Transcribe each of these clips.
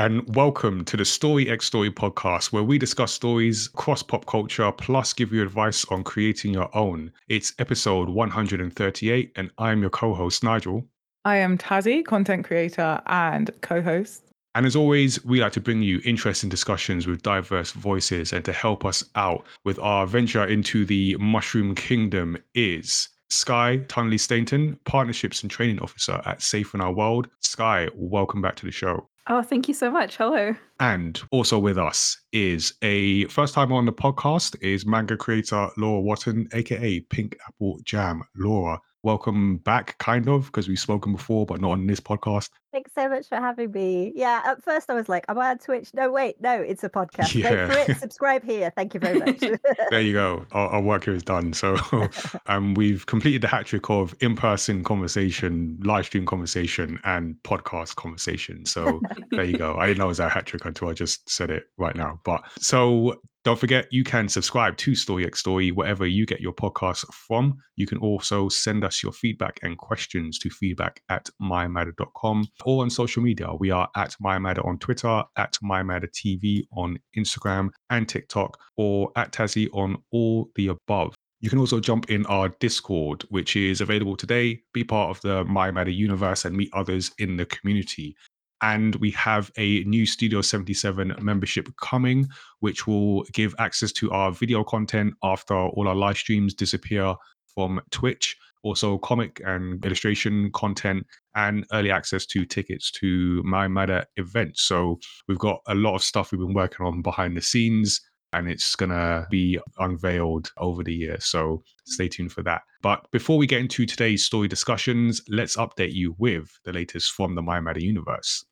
And welcome to the Story X Story podcast, where we discuss stories across pop culture plus give you advice on creating your own. It's episode 138, and I'm your co host, Nigel. I am Tazzy, content creator and co host. And as always, we like to bring you interesting discussions with diverse voices. And to help us out with our venture into the mushroom kingdom is Sky Tunley Stainton, Partnerships and Training Officer at Safe in Our World. Sky, welcome back to the show. Oh, thank you so much. Hello. And also with us is a first time on the podcast is manga creator Laura Watton, aka Pink Apple Jam. Laura, welcome back, kind of, because we've spoken before, but not on this podcast. Thanks so much for having me. Yeah, at first I was like, am I on Twitch? No, wait, no, it's a podcast. Yeah. For it, subscribe here. Thank you very much. there you go. Our, our, work here is done. So um, we've completed the hat trick of in person conversation, live stream conversation, and podcast conversation. So there you go. I didn't know it was a hat trick until I just said it right now. But so don't forget, you can subscribe to Story X Story wherever you get your podcasts from. You can also send us your feedback and questions to feedback at mymatter.com or on social media. We are at mymatter on Twitter, at mymattertv on Instagram and TikTok, or at Tazzy on all the above. You can also jump in our Discord, which is available today. Be part of the My Matter universe and meet others in the community. And we have a new Studio 77 membership coming, which will give access to our video content after all our live streams disappear from Twitch. Also, comic and illustration content and early access to tickets to My Matter events. So, we've got a lot of stuff we've been working on behind the scenes and it's going to be unveiled over the year. So stay tuned for that. But before we get into today's story discussions, let's update you with the latest from the My Matter universe.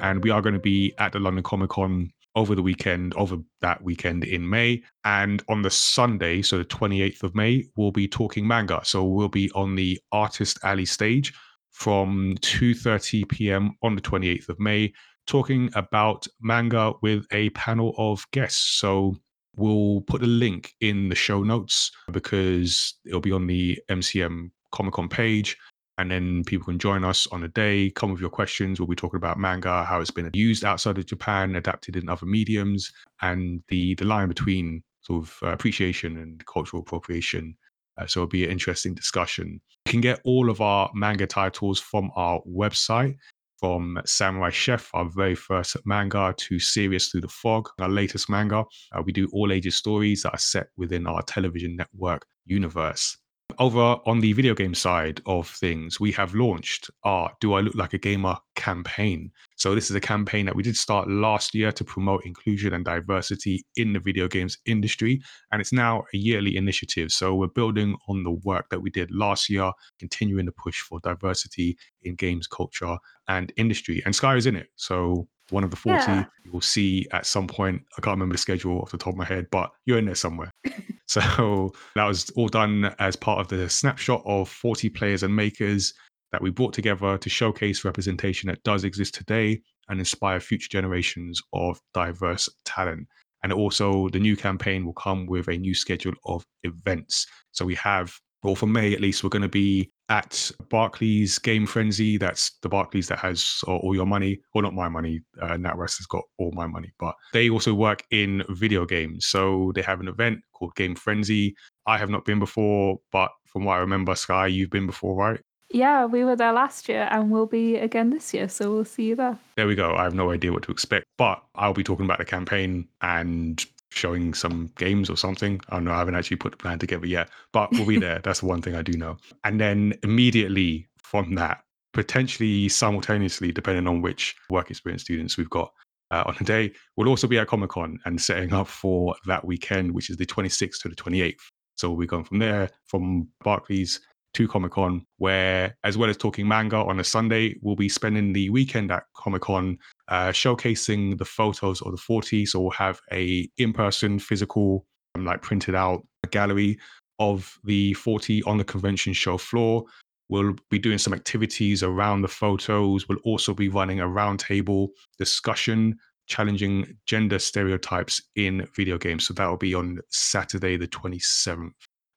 And we are going to be at the London Comic Con over the weekend, over that weekend in May. And on the Sunday, so the 28th of May, we'll be talking manga. So we'll be on the Artist Alley stage from 2:30 p.m. on the 28th of May talking about manga with a panel of guests. So we'll put a link in the show notes because it'll be on the MCM Comic Con page and then people can join us on the day come with your questions we'll be talking about manga how it's been used outside of japan adapted in other mediums and the the line between sort of uh, appreciation and cultural appropriation uh, so it'll be an interesting discussion you can get all of our manga titles from our website from Samurai Chef, our very first manga, to Serious Through the Fog, our latest manga. Uh, we do all ages stories that are set within our television network universe. Over on the video game side of things, we have launched our Do I Look Like a Gamer campaign. So, this is a campaign that we did start last year to promote inclusion and diversity in the video games industry. And it's now a yearly initiative. So, we're building on the work that we did last year, continuing the push for diversity in games culture and industry. And Sky is in it. So, one of the 40 yeah. you will see at some point. I can't remember the schedule off the top of my head, but you're in there somewhere. So that was all done as part of the snapshot of 40 players and makers that we brought together to showcase representation that does exist today and inspire future generations of diverse talent. And also, the new campaign will come with a new schedule of events. So we have or for May at least, we're going to be at Barclays Game Frenzy. That's the Barclays that has all your money, or not my money. Uh, NatWest has got all my money, but they also work in video games. So they have an event called Game Frenzy. I have not been before, but from what I remember, Sky, you've been before, right? Yeah, we were there last year and we'll be again this year. So we'll see you there. There we go. I have no idea what to expect, but I'll be talking about the campaign and showing some games or something. I don't know. I haven't actually put the plan together yet, but we'll be there. That's the one thing I do know. And then immediately from that, potentially simultaneously, depending on which work experience students we've got uh, on the day, we'll also be at Comic Con and setting up for that weekend, which is the 26th to the 28th. So we'll be going from there, from Barclays to Comic Con, where as well as talking manga on a Sunday, we'll be spending the weekend at Comic Con uh, showcasing the photos of the 40. So we'll have a in-person physical, um, like printed out gallery of the 40 on the convention show floor. We'll be doing some activities around the photos. We'll also be running a roundtable discussion challenging gender stereotypes in video games. So that will be on Saturday, the 27th.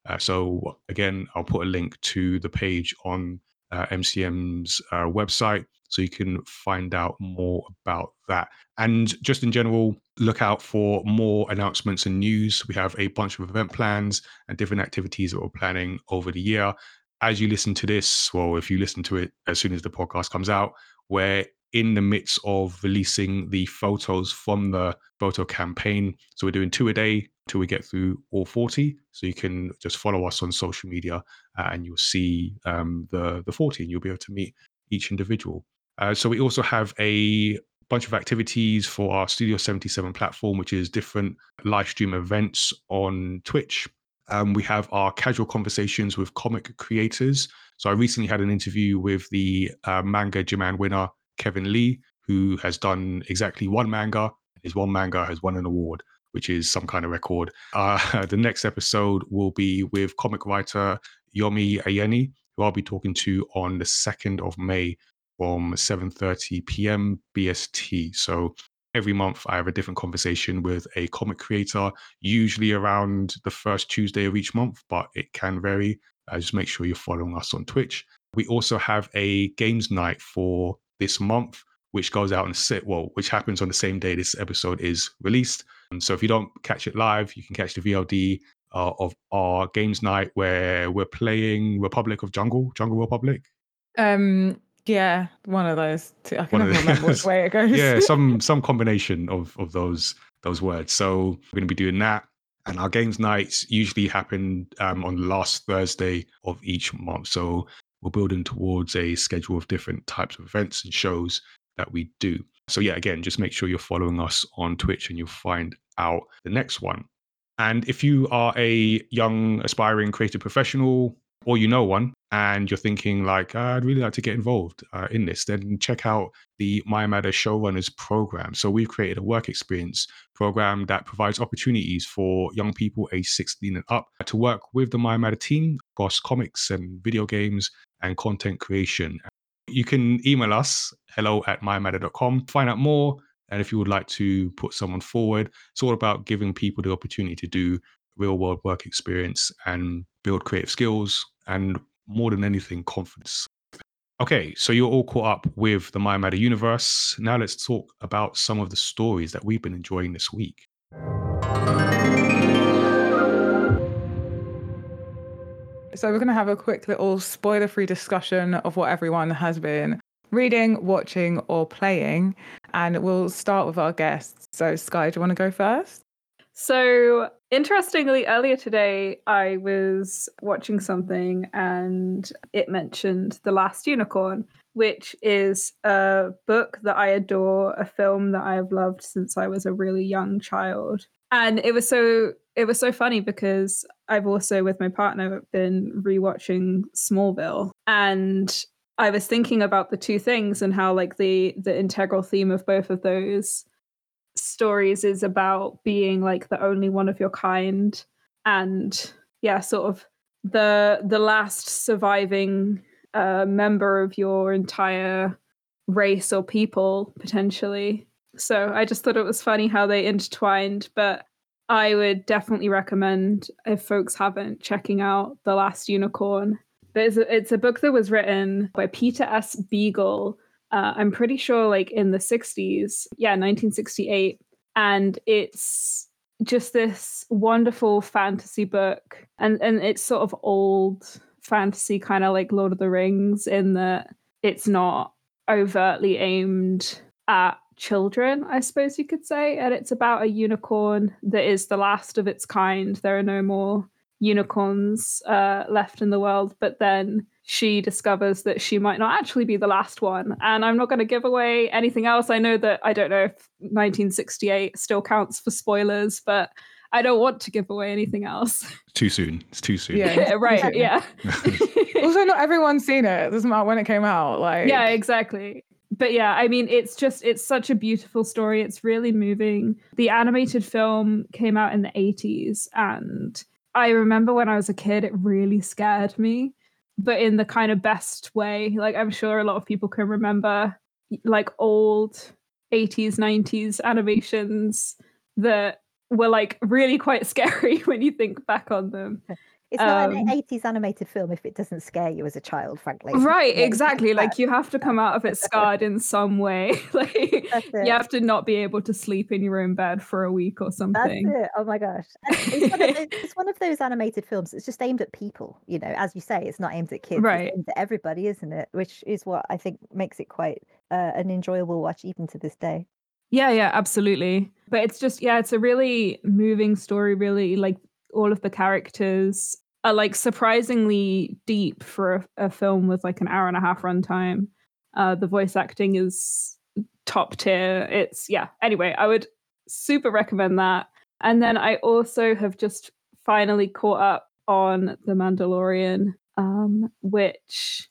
Uh, so again, I'll put a link to the page on uh, MCM's uh, website so you can find out more about that. And just in general, look out for more announcements and news. We have a bunch of event plans and different activities that we're planning over the year. As you listen to this, well, if you listen to it as soon as the podcast comes out, we're in the midst of releasing the photos from the photo campaign. So we're doing two a day till we get through all 40. So you can just follow us on social media uh, and you'll see um, the, the 40 and you'll be able to meet each individual. Uh, so we also have a bunch of activities for our Studio 77 platform, which is different live stream events on Twitch. Um, we have our casual conversations with comic creators. So I recently had an interview with the uh, manga Jiman winner, Kevin Lee, who has done exactly one manga. His one manga has won an award, which is some kind of record. Uh, the next episode will be with comic writer Yomi Ayeni, who I'll be talking to on the 2nd of May from 7:30 p.m. BST. So every month I have a different conversation with a comic creator, usually around the first Tuesday of each month, but it can vary. Uh, just make sure you're following us on Twitch. We also have a games night for this month, which goes out and sit well, which happens on the same day this episode is released. And so if you don't catch it live, you can catch the VOD uh, of our games night where we're playing Republic of Jungle, Jungle Republic. Um, yeah, one of those. Two. I can One of never the- remember which way it goes. yeah, some some combination of of those those words. So we're going to be doing that, and our games nights usually happen um, on the last Thursday of each month. So we're building towards a schedule of different types of events and shows that we do. So yeah, again, just make sure you're following us on Twitch, and you'll find out the next one. And if you are a young aspiring creative professional or you know one and you're thinking like i'd really like to get involved uh, in this then check out the my matter showrunners program so we've created a work experience program that provides opportunities for young people aged 16 and up to work with the my matter team across comics and video games and content creation you can email us hello at mymatter.com find out more and if you would like to put someone forward it's all about giving people the opportunity to do real world work experience and build creative skills and more than anything confidence. Okay so you're all caught up with the my matter universe. Now let's talk about some of the stories that we've been enjoying this week So we're going to have a quick little spoiler-free discussion of what everyone has been reading, watching, or playing, and we'll start with our guests. So Sky, do you want to go first? So, interestingly, earlier today, I was watching something and it mentioned The Last Unicorn, which is a book that I adore, a film that I have loved since I was a really young child. And it was so it was so funny because I've also with my partner been rewatching Smallville. And I was thinking about the two things and how like the the integral theme of both of those stories is about being like the only one of your kind. And yeah sort of the the last surviving uh, member of your entire race or people potentially. So i just thought it was funny how they intertwined but i would definitely recommend if folks haven't checking out the last unicorn it's a, it's a book that was written by peter s beagle uh, I'm pretty sure like in the 60s, yeah, 1968. And it's just this wonderful fantasy book. And, and it's sort of old fantasy, kind of like Lord of the Rings, in that it's not overtly aimed at children, I suppose you could say. And it's about a unicorn that is the last of its kind. There are no more unicorns uh, left in the world. But then she discovers that she might not actually be the last one. And I'm not going to give away anything else. I know that I don't know if 1968 still counts for spoilers, but I don't want to give away anything else. too soon it's too soon Yeah. right. Yeah. also, not everyone's seen it. It doesn't matter when it came out. Like, yeah, exactly. But yeah, I mean, it's just, it's such a beautiful story. It's really moving. The animated film came out in the 80s. And I remember when I was a kid, it really scared me but in the kind of best way. Like I'm sure a lot of people can remember like old 80s, 90s animations that were like really quite scary when you think back on them. It's not Um, an 80s animated film if it doesn't scare you as a child, frankly. Right, exactly. Like you have to come out of it scarred in some way. like you have to not be able to sleep in your own bed for a week or That's something. it. Oh my gosh. It's one, of those, it's one of those animated films It's just aimed at people. You know, as you say, it's not aimed at kids. Right. It's aimed at everybody, isn't it? Which is what I think makes it quite uh, an enjoyable watch even to this day. Yeah, yeah, absolutely. But it's just yeah, it's a really moving story, really like all of the characters are like surprisingly deep for a, a film with like an hour and a half runtime. Uh the voice acting is top tier. It's yeah. Anyway, I would super recommend that. And then I also have just finally caught up on The Mandalorian, um, which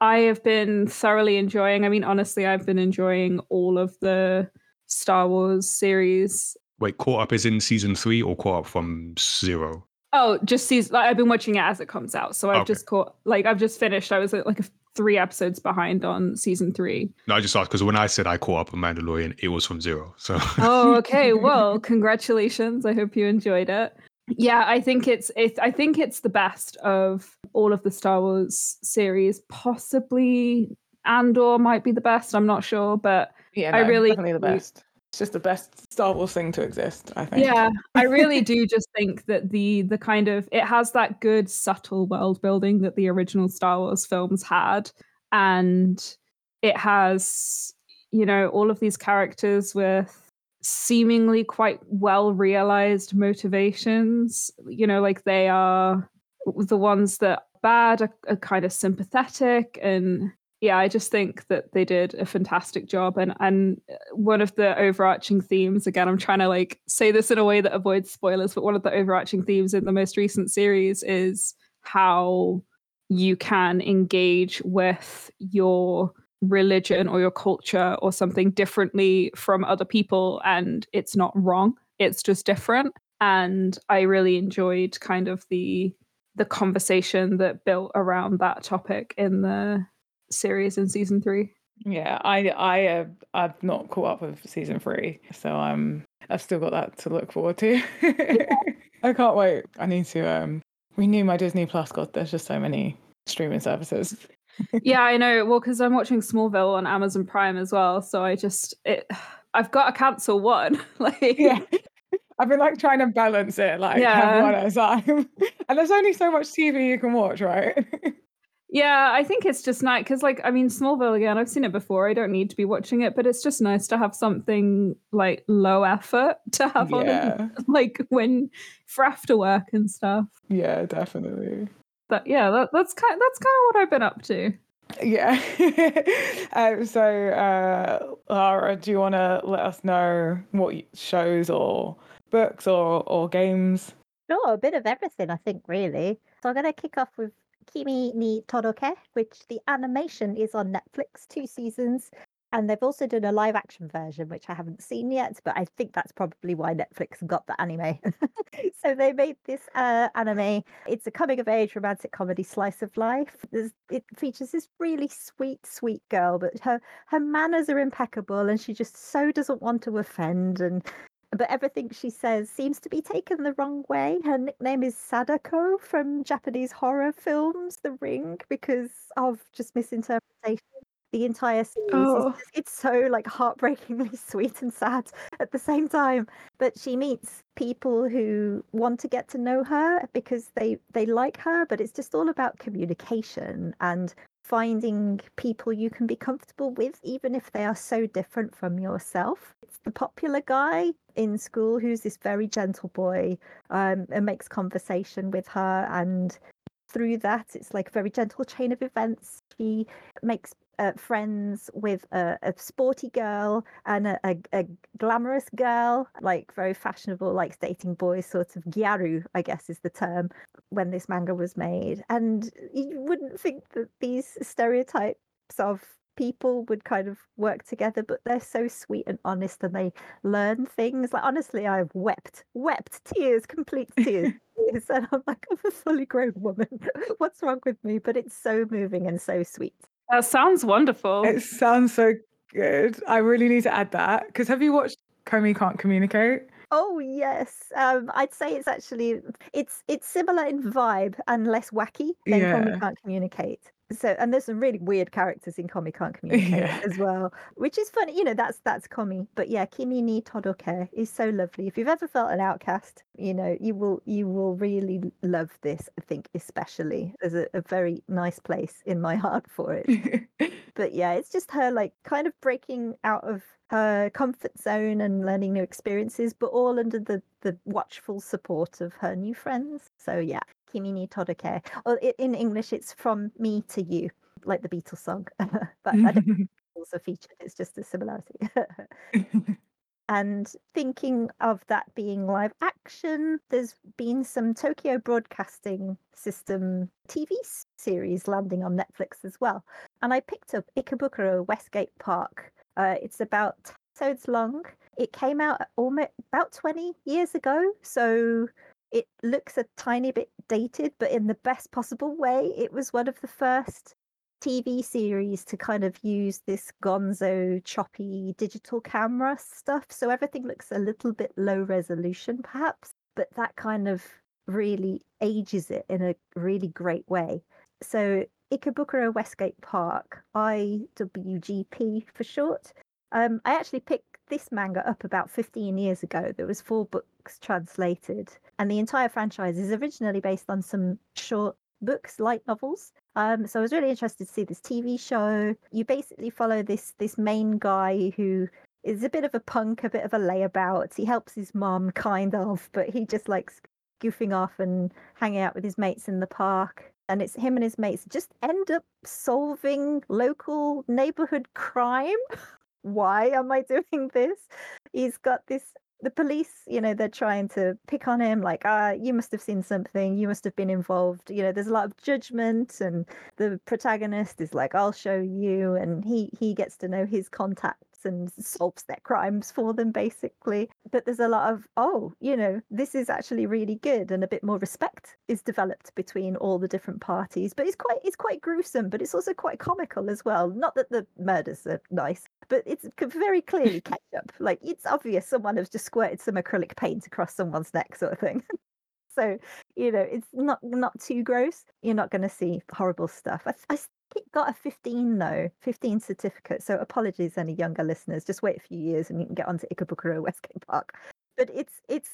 I have been thoroughly enjoying. I mean, honestly, I've been enjoying all of the Star Wars series. Wait, caught up is in season three or caught up from zero? Oh, just season. Like, I've been watching it as it comes out, so I've Okay. just caught. Like, I've just finished. I was like a, three episodes behind on season three. No, I just asked because when I said I caught up on Mandalorian, it was from zero. So Oh, okay. Well, congratulations. I hope you enjoyed it. Yeah, I think it's it, I think it's the best of all of the Star Wars series. Possibly Andor might be the best. I'm not sure, but Yeah, I really definitely the do- best. It's just the best Star Wars thing to exist. I think. yeah, I really do just think that the the kind of it has that good subtle world building that the original Star Wars films had, and it has you know all of these characters with seemingly quite well realized motivations. You know, like they are the ones that are bad are, are kind of sympathetic and yeah i just think that they did a fantastic job and and uh, one of the overarching themes again i'm trying to like say this in a way that avoids spoilers but one of the overarching themes in the most recent series is how you can engage with your religion or your culture or something differently from other people and it's not wrong it's just different. And i really enjoyed kind of the the conversation that built around that topic in the series in season three Yeah, I I uh, I've not caught up with season three, so I'm I've still got that to look forward to. I can't wait. I need to um renew my Disney Plus. God, there's just so many streaming services. yeah i know well because i'm watching smallville on amazon prime as well so i just it i've got to cancel one like yeah. I've been like trying to balance it, like Yeah. have one at a time. and there's only so much TV you can watch, right? Yeah, I think it's just nice because, like, I mean, Smallville again. I've seen it before. I don't need to be watching it, but it's just nice to have something like low effort to have on, yeah, it, like when for after work and stuff. yeah, definitely. But yeah, that, that's kind that's kind of what I've been up to. Yeah. um, so, uh, Lara, do you want to let us know what shows or books or, or games? Sure, a bit of everything, I think, really. So I'm going to kick off with Kimi ni Todoke, which the animation is on Netflix, two seasons. And they've also done a live action version, which I haven't seen yet, but I think that's probably why Netflix got the anime. so they made this uh, anime. It's a coming of age romantic comedy slice of life. There's, it features this really sweet, sweet girl, but her her manners are impeccable, and she just so doesn't want to offend. And but everything she says seems to be taken the wrong way. Her nickname is Sadako from Japanese horror films The Ring because of just misinterpretation. The entire series. Oh. Just, it's so like heartbreakingly sweet and sad at the same time. But she meets people who want to get to know her because they they like her, but it's just all about communication and finding people you can be comfortable with, even if they are so different from yourself. It's the popular guy in school who's this very gentle boy um, and makes conversation with her. And through that, it's like a very gentle chain of events. She makes uh, friends with a, a sporty girl and a, a, a glamorous girl, like very fashionable, like dating boys, sort of gyaru, I guess is the term when this manga was made. And you wouldn't think that these stereotypes of people would kind of work together, but they're so sweet and honest and they learn things. Like honestly, I've wept, wept tears, complete tears. tears, And I'm like, I'm a fully grown woman. What's wrong with me? But it's so moving and so sweet. That sounds wonderful. It sounds so good. I really need to add that because have you watched Komi Can't Communicate? Oh yes, um, I'd say it's actually it's it's similar in vibe and less wacky than Komi Yeah. Can't Communicate. So and there's some really weird characters in Komi Can't Communicate Yeah. as well, which is funny. You know, that's that's Komi. But yeah, Kimi ni Todoke is so lovely. If you've ever felt an outcast, you know, you will you will really love this. I think especially there's a, a very nice place in my heart for it but yeah, it's just her like kind of breaking out of her comfort zone and learning new experiences, but all under the the watchful support of her new friends. So yeah, Kimi ni Todoke. Or in English, it's from me to you, like the Beatles song. but I don't think also featured. It's just a similarity. And thinking of that being live action, there's been some Tokyo Broadcasting System TV series landing on Netflix as well. And I picked up Ikebukuro Westgate Park. Uh, it's about 10 episodes long. It came out almost about 20 years ago, so it looks a tiny bit dated, but in the best possible way. It was one of the first TV series to kind of use this gonzo choppy digital camera stuff. So everything looks a little bit low resolution, perhaps, but that kind of really ages it in a really great way. So Ikebukuro Westgate Park, IWGP for short. Um, I actually picked this manga up about 15 years ago. There was four books translated, and the entire franchise is originally based on some short books, light novels. Um, so I was really interested to see this TV show. You basically follow this this main guy who is a bit of a punk, a bit of a layabout. He helps his mom, kind of, but he just likes goofing off and hanging out with his mates in the park. And it's him and his mates just end up solving local neighborhood crime. Why am I doing this? He's got this the police, you know, they're trying to pick on him, like, ah, you must have seen something, you must have been involved. You know, there's a lot of judgment, and the protagonist is like, I'll show you, and he he gets to know his contacts and solves their crimes for them, basically. But there's a lot of, oh, you know, this is actually really good, and a bit more respect is developed between all the different parties. But it's quite it's quite gruesome, but it's also quite comical as well. Not that the murders are nice, but it's very clearly ketchup. Like it's obvious someone has just squirted some acrylic paint across someone's neck, sort of thing. so you know, it's not not too gross. You're not going to see horrible stuff. I, I got a 15 though, 15 certificate. So apologies, any younger listeners. Just wait a few years and you can get onto Ikebukuro Westgate Park. But it's it's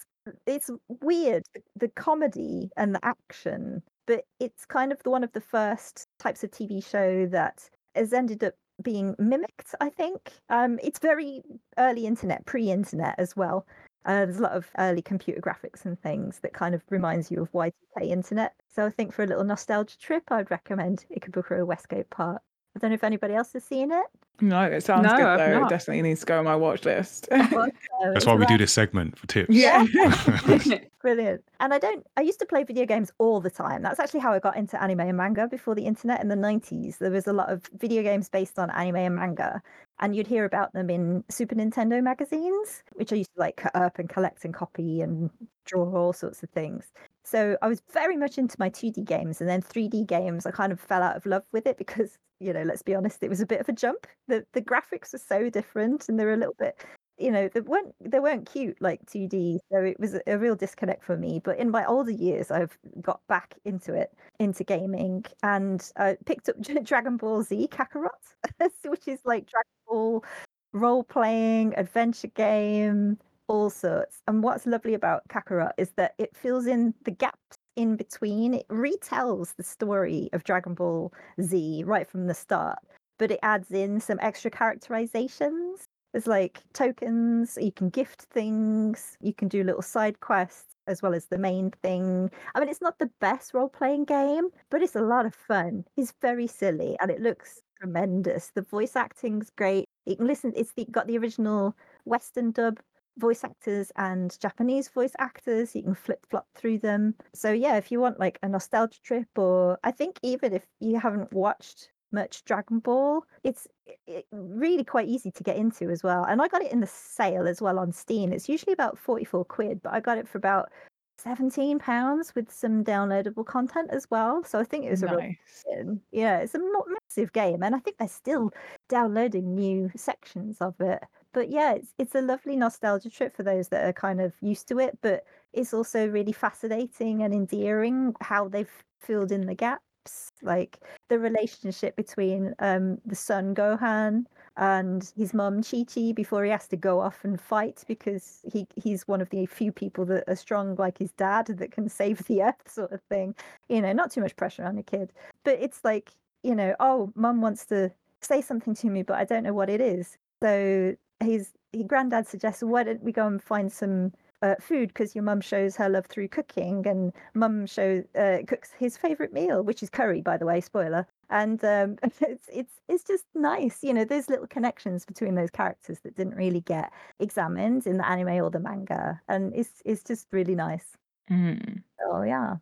it's weird the, the comedy and the action, but it's kind of the one of the first types of TV show that has ended up being mimicked. I think um, it's very early internet, pre-internet as well. Uh, there's a lot of early computer graphics and things that kind of reminds you of Y2K internet. So I think for a little nostalgia trip, I'd recommend Ikebukuro Westgate Park. I don't know if anybody else has seen it. no, it sounds No, good I've though. It definitely needs to go on my watch list. That's why we do this segment for tips. yeah. Brilliant. And I don't, I used to play video games all the time. That's actually how I got into anime and manga before the internet in the 90s. There was a lot of video games based on anime and manga, and you'd hear about them in Super Nintendo magazines, which I used to like cut up and collect and copy and draw all sorts of things. So I was very much into my 2D games and then 3D games. I kind of fell out of love with it because, you know, let's be honest, it was a bit of a jump. The the graphics were so different and they were a little bit you know they weren't they weren't cute like 2d so it was a- real disconnect for me but in my older years i've got back into it into gaming and i picked up dragon ball z kakarot which is like dragon ball role playing adventure game all sorts and what's lovely about kakarot is that it fills in the gaps in between it retells the story of dragon ball z right from the start but it adds in some extra characterizations there's like tokens, you can gift things, you can do little side quests as well as the main thing. I mean, it's not the best role playing game, but it's a lot of fun. It's very silly and it looks tremendous. The voice acting's great. You can listen, it's the, got the original Western dub voice actors and Japanese voice actors. You can flip flop through them. So, yeah, if you want like a nostalgia trip, or I think even if you haven't watched much Dragon Ball. It's i- i- really quite easy to get into as well. And I got it in the sale as well on Steam. It's usually about 44 quid, but I got it for about 17 pounds with some downloadable content as well. So I think it was a real nice. in. Yeah, it's a massive game, and I think they're still downloading new sections of it. but yeah, it's it's a lovely nostalgia trip for those that are kind of used to it. But it's also really fascinating and endearing how they've filled in the gaps, like the relationship between um, the son Gohan and his mum Chi Chi before he has to go off and fight because he he's one of the few people that are strong like his dad that can save the earth sort of thing. You know, not too much pressure on a kid, but it's like you know, oh, mum wants to say something to me, but I don't know what it is. So his his granddad suggests, why don't we go and find some uh, food because your mum shows her love through cooking, and mum shows uh, cooks his favorite meal, which is curry, by the way. Spoiler. And um, it's it's it's just nice, you know. There's little connections between those characters that didn't really get examined in the anime or the manga, and it's it's just really nice. Mm. Oh yeah.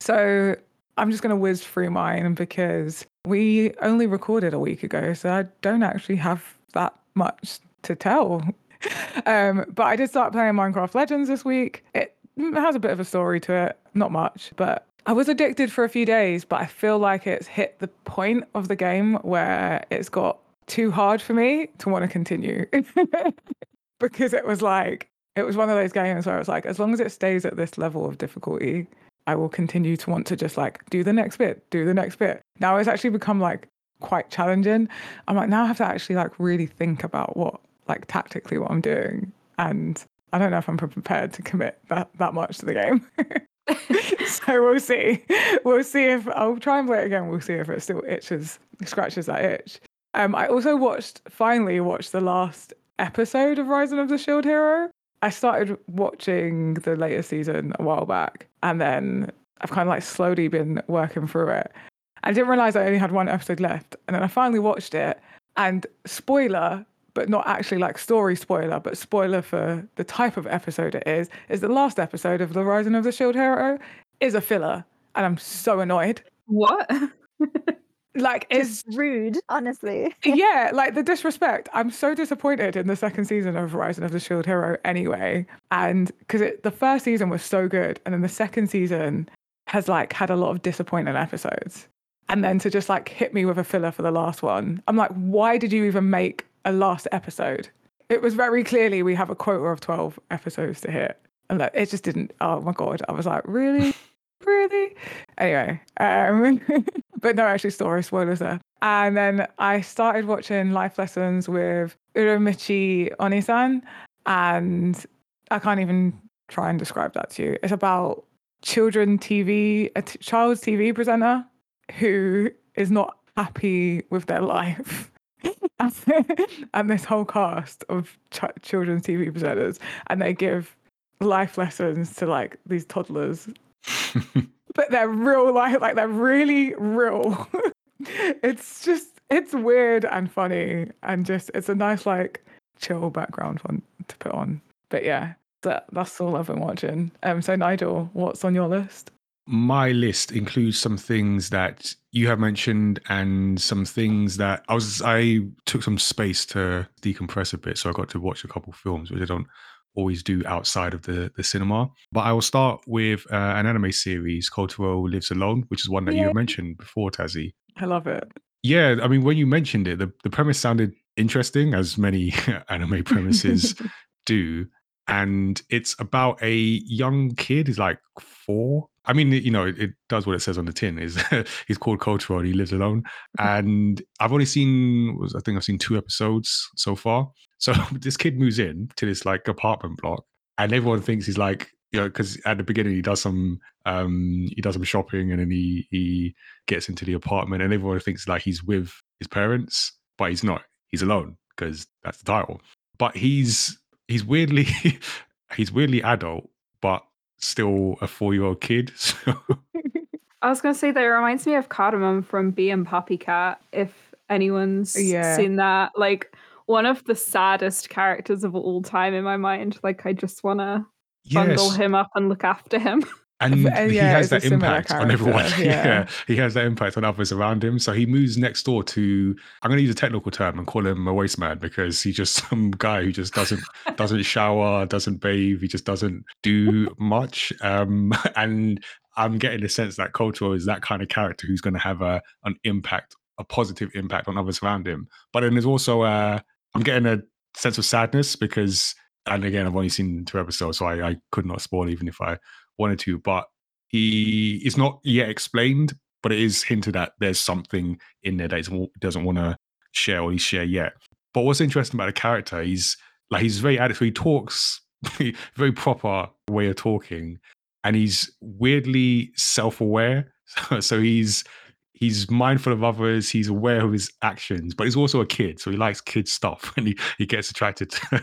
So I'm just going to whiz through mine because we only recorded a week ago, so I don't actually have that much to tell. Um, but I did start playing Minecraft Legends this week. It has a bit of a story to it, not much, but I was addicted for a few days, but I feel like it's hit the point of the game where it's got too hard for me to want to continue. because it was like, it was one of those games where I was like, as long as it stays at this level of difficulty, I will continue to want to just like do the next bit, do the next bit. Now it's actually become like quite challenging. I'm like, now I have to actually like really think about what, like tactically what I'm doing. And I don't know if I'm prepared to commit that, that much to the game. so we'll see. We'll see if I'll try and play it again. We'll see if it still itches, scratches that itch. Um, I also watched, finally watched the last episode of Rising of the Shield Hero. I started watching the latest season a while back, and then I've kind of like slowly been working through it. I didn't realize I only had one episode left, and then I finally watched it. And spoiler, but not actually like story spoiler, but spoiler for the type of episode it is, is the last episode of The Rising of the Shield Hero is a filler. And I'm so annoyed. What? Like, it's Just rude, honestly. yeah, like the disrespect. I'm so disappointed in the second season of Rising of the Shield Hero anyway. And because the first season was so good, and then the second season has like had a lot of disappointing episodes. And then to just like hit me with a filler for the last one, I'm like, why did you even make a last episode? It was very clearly we have a quota of 12 episodes to hit. And like, it just didn't, oh my God. I was like, really? really? Anyway, um, but no, actually, story spoilers there. And then I started watching Life Lessons with Uramichi Oniisan, and I can't even try and describe that to you. It's about children TV, a t- child's TV presenter who is not happy with their life. and this whole cast of ch- children's TV presenters, and they give life lessons to like these toddlers but they're real life, like they're really real. it's just it's weird and funny and just it's a nice like chill background one to put on. But yeah, that that's all I've been watching. Um so Nigel, what's on your list? My list includes some things that you have mentioned and some things that I was I took some space to decompress a bit, so I got to watch a couple films, which I don't always do outside of the, the cinema. But I will start with uh, an anime series, Kotaro Lives Alone, which is one that Yeah. you mentioned before, Tazzy. I love it. Yeah, I mean, when you mentioned it, the, the premise sounded interesting, as many anime premises do. And it's about a young kid, he's like four. I mean, you know, it, it does what it says on the tin. Is he's called Kotaro and he lives alone. And I've only seen, was I think I've seen two episodes so far. So this kid moves in to this like apartment block, and everyone thinks he's like, you know, because at the beginning he does some, um, he does some shopping, and then he he gets into the apartment, and everyone thinks like he's with his parents, but he's not. He's alone because that's the title. But he's he's weirdly he's weirdly adult, but still a four year old kid. So I was gonna say that it reminds me of Cardamom from Bee and Puppy Cat. If anyone's Yeah. seen that, like one of the saddest characters of all time in my mind. Like I just wanna bundle him up and look after him. and Uh, he has that impact on everyone. yeah. yeah. he has that impact on others around him. So he moves next door to. I'm going to use a technical term and call him a waste man because he's just some guy who just doesn't doesn't shower, doesn't bathe, he just doesn't do much. Um, and I'm getting the sense that Kotaro is that kind of character who's going to have a an impact, a positive impact on others around him. But then there's also uh, I'm getting a sense of sadness because, and again, I've only seen two episodes, so I, I could not spoil even if I wanted to. But he is not yet explained, but it is hinted at there's something in there that he doesn't want to share or he share yet. But what's interesting about the character, he's like he's very addictive. He talks very proper way of talking, and he's weirdly self-aware. so he's he's mindful of others he's aware of his actions but he's also a kid so he likes kids stuff and he, he gets attracted to,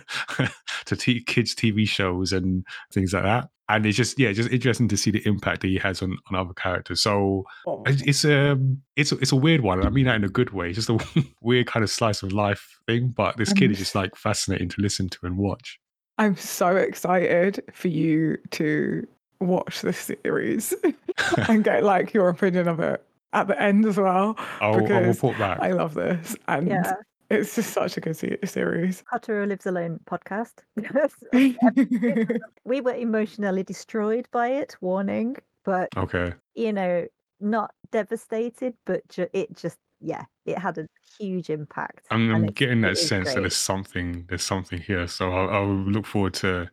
to t- kids tv shows and things like that and it's just yeah just interesting to see the impact that he has on, on other characters so Oh. it's, it's a it's a, it's a weird one i mean that in a good way it's just a weird kind of slice of life thing but this kid is just like fascinating to listen to and watch I'm so excited for you to watch this series and get like your opinion of it at the end as well. I'll, I'll report back I love this, and Yeah. It's just such a good se- series. Kotaro Lives Alone podcast. we were emotionally destroyed by it, warning, but okay you know, not devastated, but ju- it just, yeah, it had a huge impact. I'm, I'm it's- getting that sense that there's something there's something here. So I'll, I'll look forward to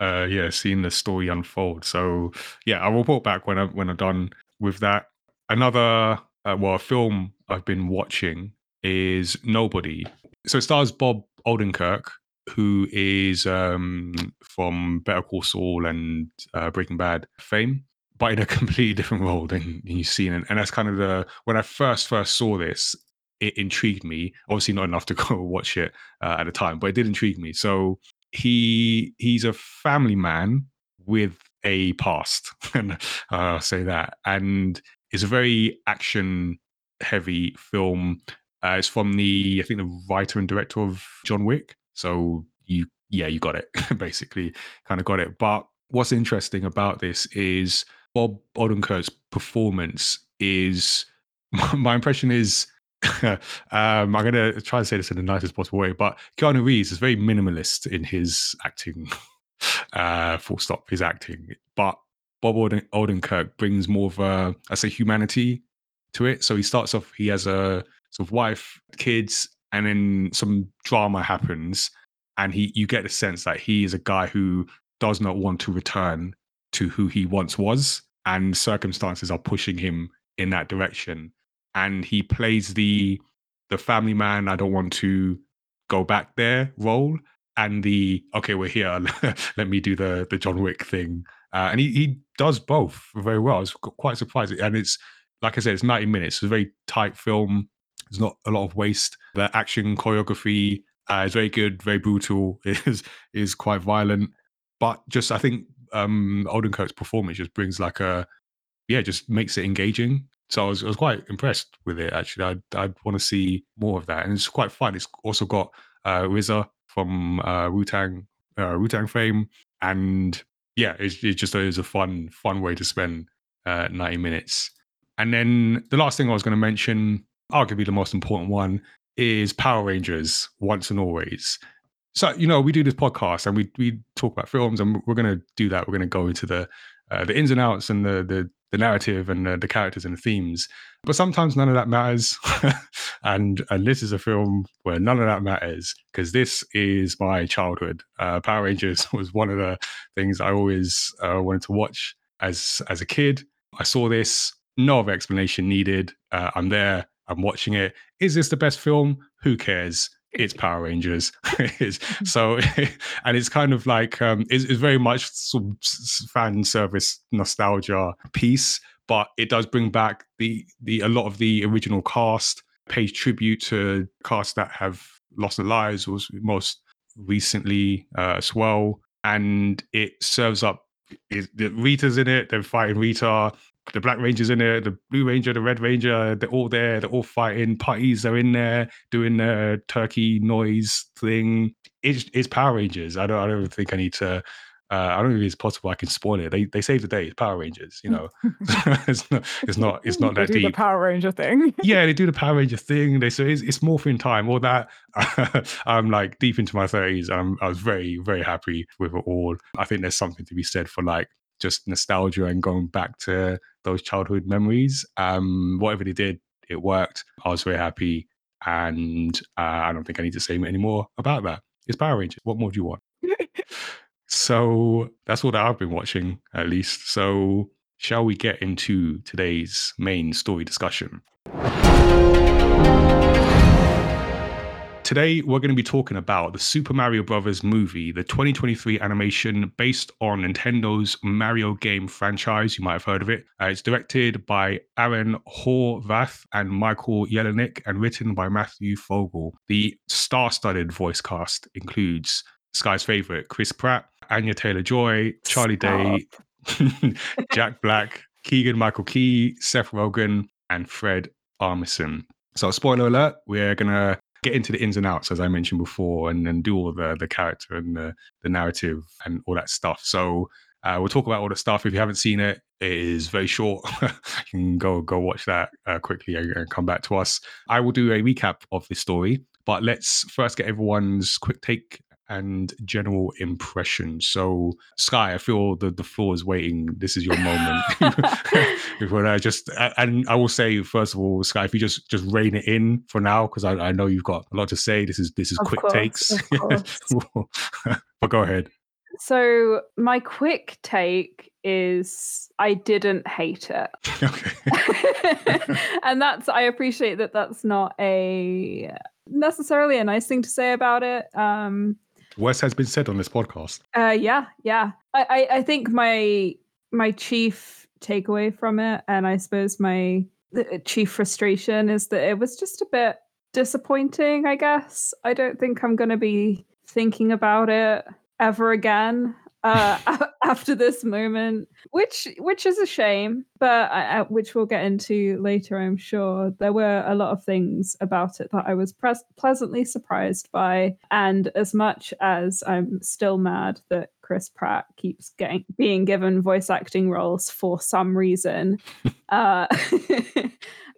uh yeah seeing the story unfold. So yeah, I'll report back when I when I'm done with that. Another uh, well a film I've been watching is Nobody. So it stars Bob Odenkirk, who is um from Better Call Saul and uh, Breaking Bad fame. But in a completely different role than you've seen, and, and that's kind of the when I first first saw this, it intrigued me. Obviously, not enough to go watch it uh, at the time, but it did intrigue me. So he he's a family man with a past, and uh, say that. And it's a very action heavy film. Uh, it's from the I think the writer and director of John Wick. So you yeah you got it basically kind of got it. But what's interesting about this is Bob Odenkirk's performance is my impression is um, I'm going to try and say this in the nicest possible way, but Keanu Reeves is very minimalist in his acting. Uh, full stop, his acting. But Bob Oden- Odenkirk brings more of a, I say, humanity to it. So he starts off, he has a sort of wife, kids, and then some drama happens, and he, you get the sense that he is a guy who does not want to return to who he once was, and circumstances are pushing him in that direction. And he plays the the family man i don't want to go back there role and the okay we're here let me do the the john wick thing. Uh, and he, he does both very well. It's quite surprising and it's like i said it's 90 minutes. It's a very tight film there's not a lot of waste the action choreography uh, is very good very brutal is is quite violent but just i think um Odenkirk's performance just brings like a yeah just makes it engaging so I was, I was quite impressed with it. Actually, I'd, I'd want to see more of that, and it's quite fun. It's also got uh, RZA from uh, Wu Tang, uh, Wu Tang fame, and yeah, it's, it just is a fun, fun way to spend uh, ninety minutes. And then the last thing I was going to mention, arguably the most important one, is Power Rangers Once and Always. So you know, we do this podcast and we we talk about films, and we're going to do that. We're going to go into the uh, the ins and outs and the the the narrative and the, the characters and the themes. But sometimes none of that matters. and and this is a film where none of that matters because this is my childhood. Uh, Power Rangers was one of the things I always uh, wanted to watch as as a kid. I saw this, no other explanation needed. Uh, I'm there. I'm watching it. Is this the best film? Who cares? It's Power Rangers. so, and it's kind of like um, it's, it's very much sort fan service nostalgia piece, but it does bring back the the a lot of the original cast, pays tribute to casts that have lost their lives, was most recently uh, as well, and it serves up. is the Rita's in it. They're fighting Rita the Black Ranger's in there, the Blue Ranger, the Red Ranger, they're all there, they're all fighting. Putties are in there doing the turkey noise thing. It's, it's Power Rangers. I don't I don't think I need to uh, I don't think it's possible I can spoil it. They they save the day. It's Power Rangers, you know. it's not it's not it's not They that do the deep. Power Ranger thing. yeah, they do the Power Ranger thing. They say it's, it's morphing time. All that. I'm like deep into my thirties. I'm I was very very happy with it all. I think there's something to be said for like just nostalgia and going back to those childhood memories. Um, whatever they did, it worked. I was very happy, and uh, I don't think I need to say any more about that. It's Power Rangers. What more do you want? so that's all that I've been watching, at least. So shall we get into today's main story discussion? Today, we're going to be talking about the Super Mario Brothers movie, the 2023 animation based on Nintendo's Mario game franchise. You might have heard of it. Uh, it's directed by Aaron Horvath and Michael Jelenic and written by Matthew Fogel. The star studded voice cast includes Sky's favorite, Chris Pratt, Anya Taylor Joy, Charlie Day, Jack Black, Keegan Michael Key, Seth Rogen, and Fred Armisen. So, spoiler alert, we're going to get into the ins and outs as I mentioned before, and then do all the the character and the the narrative and all that stuff. So uh, we'll talk about all the stuff. If you haven't seen it, it is very short. you can go go watch that uh, quickly and come back to us. I will do a recap of this story, but let's first get everyone's quick take and general impression. So, Sky, I feel the the floor is waiting. This is your moment. Before I just and I will say first of all, Sky, if you just just rein it in for now, because I, I know you've got a lot to say. This is this is Of quick course, takes. but go ahead. So my quick take is I didn't hate it. Okay. and that's I appreciate that that's not a necessarily a nice thing to say about it. Um Worse has been said on this podcast. uh yeah, yeah. I, I, I think my my chief takeaway from it and I suppose my the chief frustration is that it was just a bit disappointing, I guess. I don't think I'm gonna be thinking about it ever again uh after this moment which which is a shame but I, which we'll get into later i'm sure there were a lot of things about it that i was pres- pleasantly surprised by and as much as i'm still mad that chris pratt keeps getting being given voice acting roles for some reason uh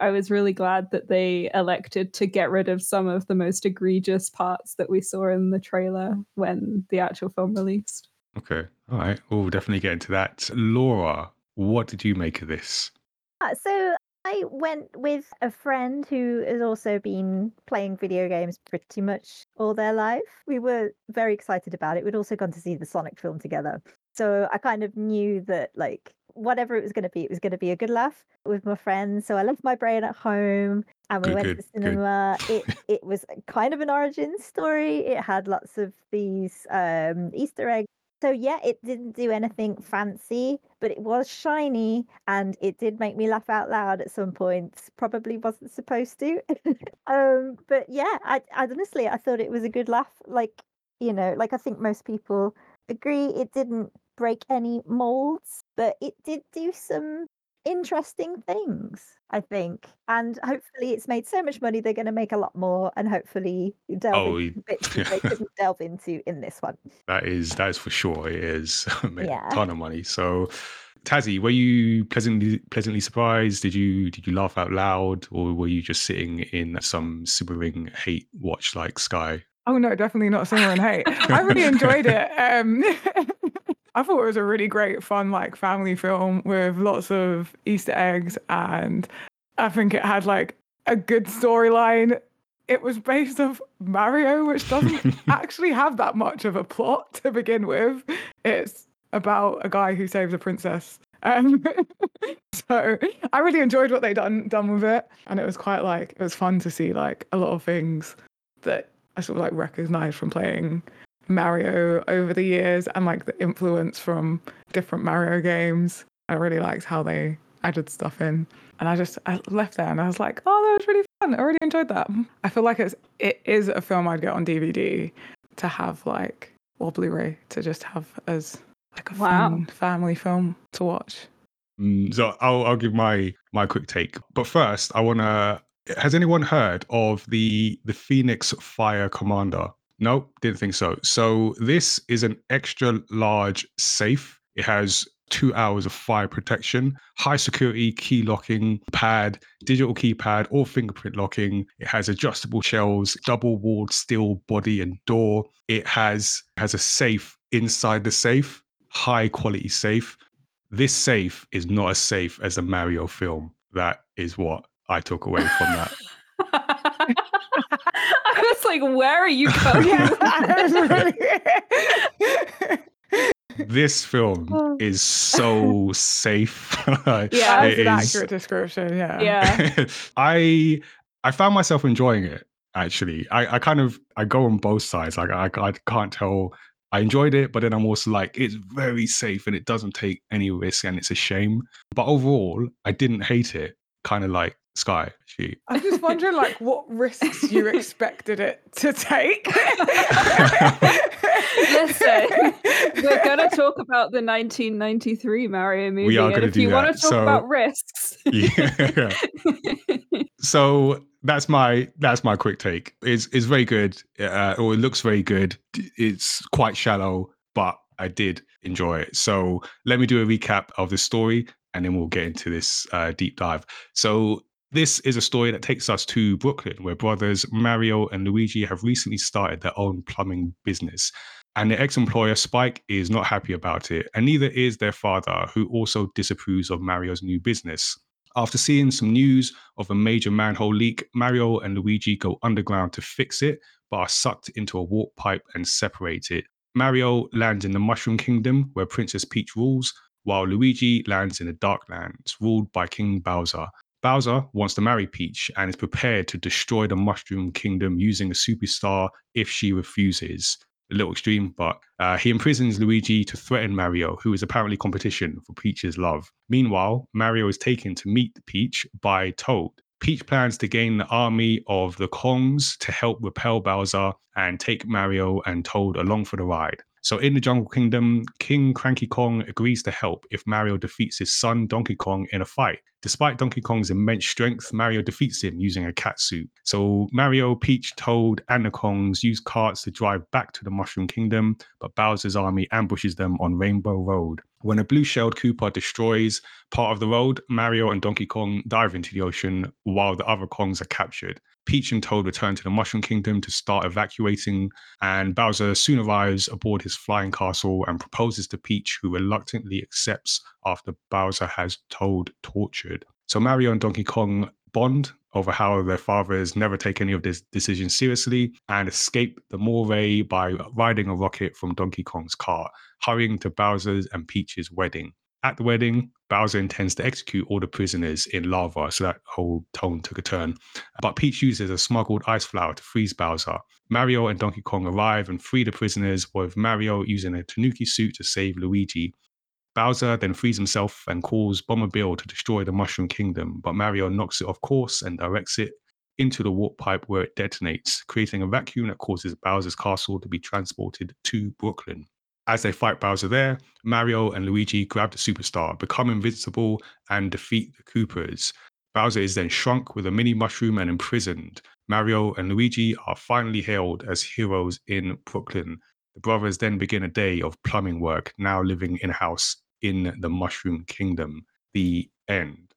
I was really glad that they elected to get rid of some of the most egregious parts that we saw in the trailer when the actual film released. Okay. All right. We'll definitely get into that. Laura, what did you make of this? Uh, so I went with a friend who has also been playing video games pretty much all their life. We were very excited about it. We'd also gone to see the Sonic film together. So I kind of knew that like whatever it was going to be, it was going to be a good laugh with my friends. So I left my brain at home and we Good, went good, to the cinema. It it was kind of an origin story. It had lots of these um, Easter eggs. So yeah, it didn't do anything fancy, but it was shiny and it did make me laugh out loud at some points. Probably wasn't supposed to. um, but yeah, I, I honestly I thought it was a good laugh. Like you know, like I think most people agree, it didn't break any molds, but it did do some interesting things. I think, and hopefully, it's made so much money they're going to make a lot more, and hopefully, delve Oh, into bits that they couldn't delve into in this one. That is that is for sure. It is made Yeah. a ton of money. So, Tazzy, were you pleasantly pleasantly surprised? Did you did you laugh out loud, or were you just sitting in some simmering hate watch like Sky? Oh no, definitely not Simmer and Hate. I really enjoyed it. Um, I thought it was a really great, fun, like family film with lots of Easter eggs, and I think it had like a good storyline. It was based off Mario, which doesn't actually have that much of a plot to begin with. It's about a guy who saves a princess. Um, so I really enjoyed what they done done with it, and it was quite like it was fun to see like a lot of things that I sort of like recognized from playing Mario over the years and like the influence from different Mario games. I really liked how they added stuff in. And I just I left there and I was like, oh, that was really fun. I really enjoyed that. I feel like it's it is a film I'd get on DVD to have like or Blu-ray to just have as like a Wow. fun family film to watch. Mm, so I'll I'll give my my quick take. But first, I want to. Has anyone heard of the the Phoenix Fire Commander? Nope, didn't think so. So this is an extra large safe. It has two hours of fire protection, high security key locking pad, digital keypad, or fingerprint locking. It has adjustable shelves, double walled steel body and door. It has has a safe inside the safe, high quality safe this safe is not as safe as the Mario film. That is what I took away from that. I was like, where are you going? Yeah, I was really- this film Oh. is so safe. Yeah. That's an is- accurate description. Yeah. Yeah. I I found myself enjoying it actually. I, I kind of I go on both sides. Like I, I can't tell I enjoyed it, but then I'm also like it's very safe and it doesn't take any risk and it's a shame. But overall, I didn't hate it. Kind of like Sky. She I'm just wondering, like, what risks you expected it to take. Listen, We're going to talk about the 1993 Mario movie. are and gonna if do you want to talk so- about risks. yeah. so that's my that's my quick take. It's it's very good, uh, or it looks very good. It's quite shallow, but I did enjoy it. So let me do a recap of the story, and then we'll get into this uh, deep dive. So this is a story that takes us to Brooklyn, where brothers Mario and Luigi have recently started their own plumbing business. And their ex employer, Spike, is not happy about it, and neither is their father, who also disapproves of Mario's new business. After seeing some news of a major manhole leak, Mario and Luigi go underground to fix it, but are sucked into a warp pipe and separated. Mario lands in the Mushroom Kingdom, where Princess Peach rules, while Luigi lands in the Darklands, ruled by King Bowser. Bowser wants to marry Peach and is prepared to destroy the Mushroom Kingdom using a superstar if she refuses. A little extreme, but uh, he imprisons Luigi to threaten Mario, who is apparently competition for Peach's love. Meanwhile, Mario is taken to meet Peach by Toad. Peach plans to gain the army of the Kongs to help repel Bowser and take Mario and Toad along for the ride. So, in the Jungle Kingdom, King Cranky Kong agrees to help if Mario defeats his son Donkey Kong in a fight. Despite Donkey Kong's immense strength, Mario defeats him using a cat suit. So, Mario, Peach, Toad, and the Kongs use carts to drive back to the Mushroom Kingdom, but Bowser's army ambushes them on Rainbow Road. When a blue shelled Koopa destroys part of the road, Mario and Donkey Kong dive into the ocean while the other Kongs are captured. Peach and Toad return to the Mushroom Kingdom to start evacuating, and Bowser soon arrives aboard his flying castle and proposes to Peach, who reluctantly accepts after Bowser has Toad tortured. So Mario and Donkey Kong bond over how their fathers never take any of this decisions seriously and escape the moray by riding a rocket from Donkey Kong's car, hurrying to Bowser's and Peach's wedding. At the wedding, Bowser intends to execute all the prisoners in lava, so that whole tone took a turn. But Peach uses a smuggled ice flower to freeze Bowser. Mario and Donkey Kong arrive and free the prisoners, with Mario using a Tanuki suit to save Luigi. Bowser then frees himself and calls Bomber Bill to destroy the Mushroom Kingdom, but Mario knocks it off course and directs it into the warp pipe where it detonates, creating a vacuum that causes Bowser's castle to be transported to Brooklyn. As they fight Bowser there, Mario and Luigi grab the superstar, become invincible, and defeat the Koopas. Bowser is then shrunk with a mini mushroom and imprisoned. Mario and Luigi are finally hailed as heroes in Brooklyn. The brothers then begin a day of plumbing work, now living in a house in the Mushroom Kingdom. The end.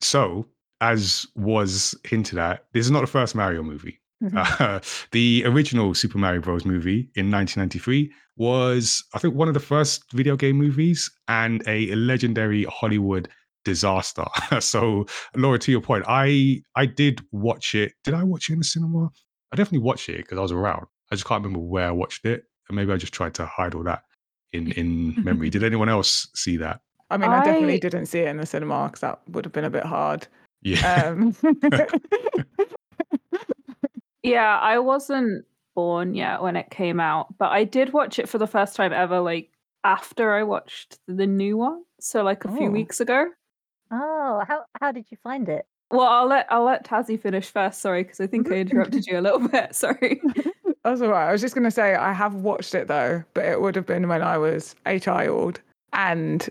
So, as was hinted at, this is not the first Mario movie. Uh, the original Super Mario Bros. movie in 1993 was, I think, one of the first video game movies and a legendary Hollywood disaster. so, Laura, to your point, I I did watch it. Did I watch it in the cinema? I definitely watched it because I was around. I just can't remember where I watched it, maybe I just tried to hide all that in in memory. Did anyone else see that? I mean, I definitely didn't see it in the cinema because that would have been a bit hard. Yeah. Um, Yeah, I wasn't born yet when it came out, but I did watch it for the first time ever, like after I watched the new one. So like a few Oh. weeks ago. Oh, how how did you find it? Well, I'll let I'll let Tazzy finish first. Sorry, because I think I interrupted you a little bit. Sorry. That's all right. I was just going to say I have watched it though, but it would have been when I was a child, and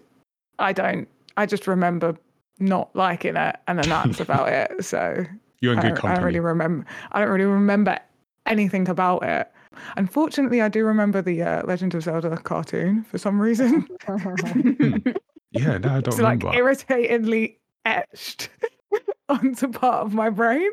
I don't. I just remember not liking it, and then that's about it. So You're in I, good don't- I don't really remember. I don't really remember anything about it. Unfortunately, I do remember the uh, Legend of Zelda cartoon for some reason. yeah, no, I don't remember. it's like remember. irritatingly etched onto part of my brain,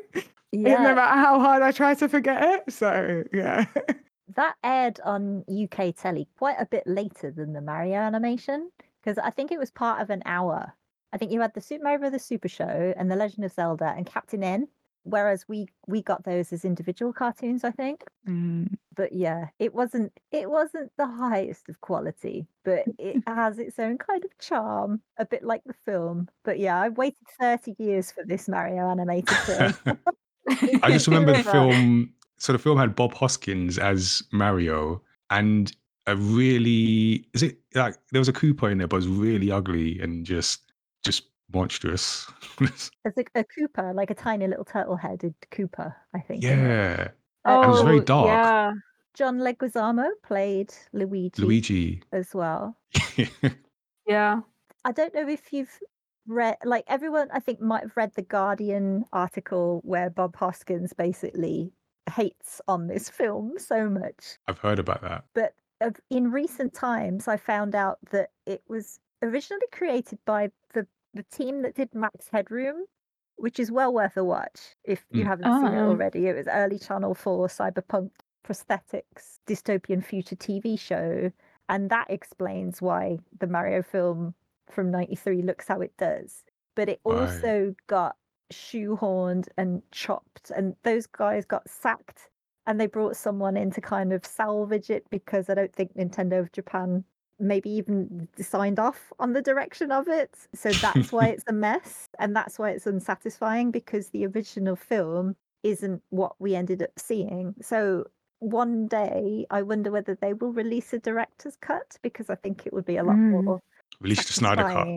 yeah. no matter how hard I try to forget it. So yeah. that aired on UK telly quite a bit later than the Mario animation because I think it was part of an hour. I think you had the Super Mario Bros. Super Show and the Legend of Zelda and Captain N whereas we we got those as individual cartoons, I think. Mm. But yeah, it wasn't it wasn't the highest of quality, but it has its own kind of charm, a bit like the film. But yeah, I waited 30 years for this Mario animated film. I just remember the film. So the film had Bob Hoskins as Mario, and a really is it like there was a Koopa in there, but it was really ugly and just just monstrous. it's a, a Koopa, like a tiny little turtle-headed Koopa, I think. yeah, Uh, it was very Oh, dark. Yeah. John Leguizamo played Luigi, Luigi. as well. Yeah. I don't know if you've read, like everyone, I think might have read the Guardian article where Bob Hoskins basically hates on this film so much. I've heard about that. But in recent times, I found out that it was originally created by the the team that did Max Headroom, which is well worth a watch if you Mm. haven't seen it Oh. already. It was early Channel 4 cyberpunk prosthetics dystopian future TV show. And that explains why the Mario film from 93 looks how it does. But it Right. also got shoehorned and chopped, and those guys got sacked. And they brought someone in to kind of salvage it because I don't think Nintendo of Japan maybe even signed off on the direction of it. So that's why it's a mess. And that's why it's unsatisfying because the original film isn't what we ended up seeing. So one day I wonder whether they will release a director's cut because I think it would be a lot Mm. more Released the Snyder cut.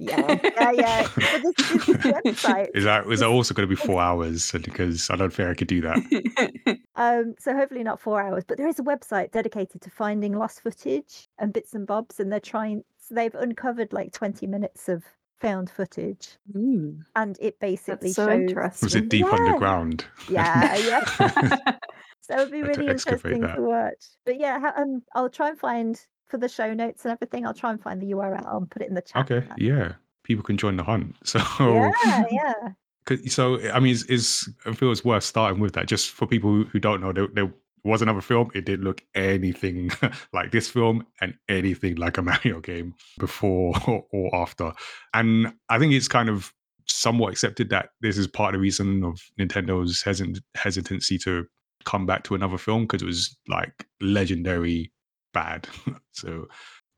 Satisfying. Yeah, yeah, yeah. But this, this, this website. Is that is that also going to be four hours? Because I don't think I could do that. Um, so hopefully not four hours, but there is a website dedicated to finding lost footage and bits and bobs, and they're trying. So they've uncovered like twenty minutes of found footage, Ooh, and it basically that's so shows. interesting. Was it deep Yeah. underground? Yeah, yeah. So it'd be Had to really excavate interesting that. to watch. But yeah, ha- um, I'll try and find for the show notes and everything. I'll try and find the URL and put it in the chat. okay, yeah. People can join the hunt. So Yeah, yeah. So I mean, it's, it's I feel it's worth starting with that. Just for people who, who don't know, there, there was another film. It didn't look anything like this film and anything like a Mario game before or after. And I think it's kind of somewhat accepted that this is part of the reason of Nintendo's hesit- hesitancy to come back to another film because it was like legendary bad. so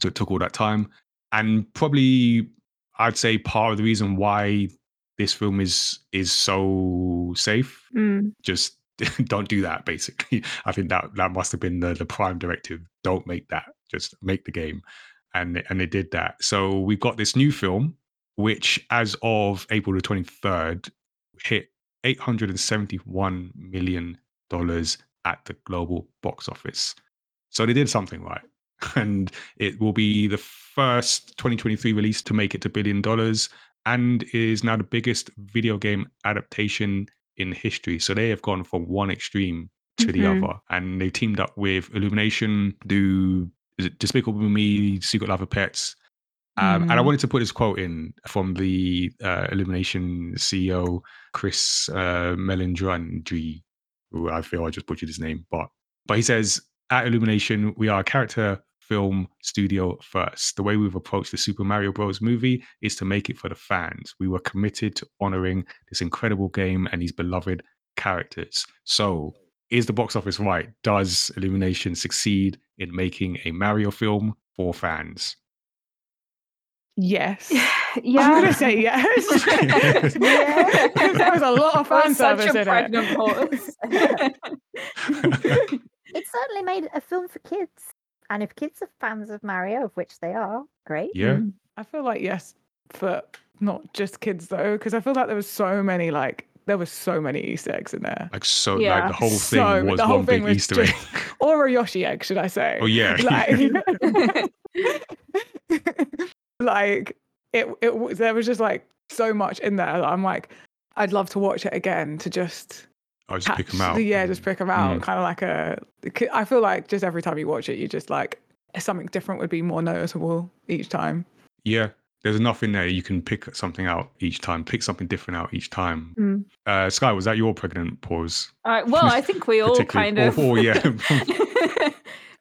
so it took all that time, and probably I'd say part of the reason why this film is is so safe Mm. just don't do that basically. I think that that must have been the, the prime directive. Don't make that. Just make the game. And and they did that. So we've got this new film which as of april the 23rd hit 871 million dollars at the global box office so they did something right and it will be the first 2023 release to make it to billion dollars and is now the biggest video game adaptation in history. So they have gone from one extreme to the Mhm. other, and they teamed up with Illumination, do is it Despicable Me, Secret Life of Pets. Um, And I Mhm. wanted to put this quote in from the uh, Illumination CEO, Chris uh, Melindrandri, who I feel I just butchered his name, but but he says at Illumination we are a character film studio first. The way we've approached the Super Mario Bros. movie is to make it for the fans. We were committed to honoring this incredible game and these beloved characters. So, is the box office right? Does Illumination succeed in making a Mario film for fans? Yes. Yeah. I'm gonna say yes. Yeah. there was a lot of fan That's such service a in pregnant it. pause. It certainly made a film for kids. And if kids are fans of Mario, of which they are, great. yeah. Mm. I feel like yes, for not just kids though, because I feel like there was so many like there was so many Easter eggs in there. Like so, Yeah. like the whole thing So, was the whole one thing big was Easter just- egg. Or a Yoshi egg, should I say? Oh yeah, Like, like it, it was there was just like so much in there that I'm like, I'd love to watch it again to just I just pick them out. yeah, just pick them out. Mm. Kind of like a. I feel like just every time you watch it, you just like something different would be more noticeable each time. Yeah, there's enough in there. You can pick something out each time. Pick something different out each time. Mm. Uh, Sky, was that your pregnant pause? Uh, well, I think we all kind of. Oh, oh, yeah.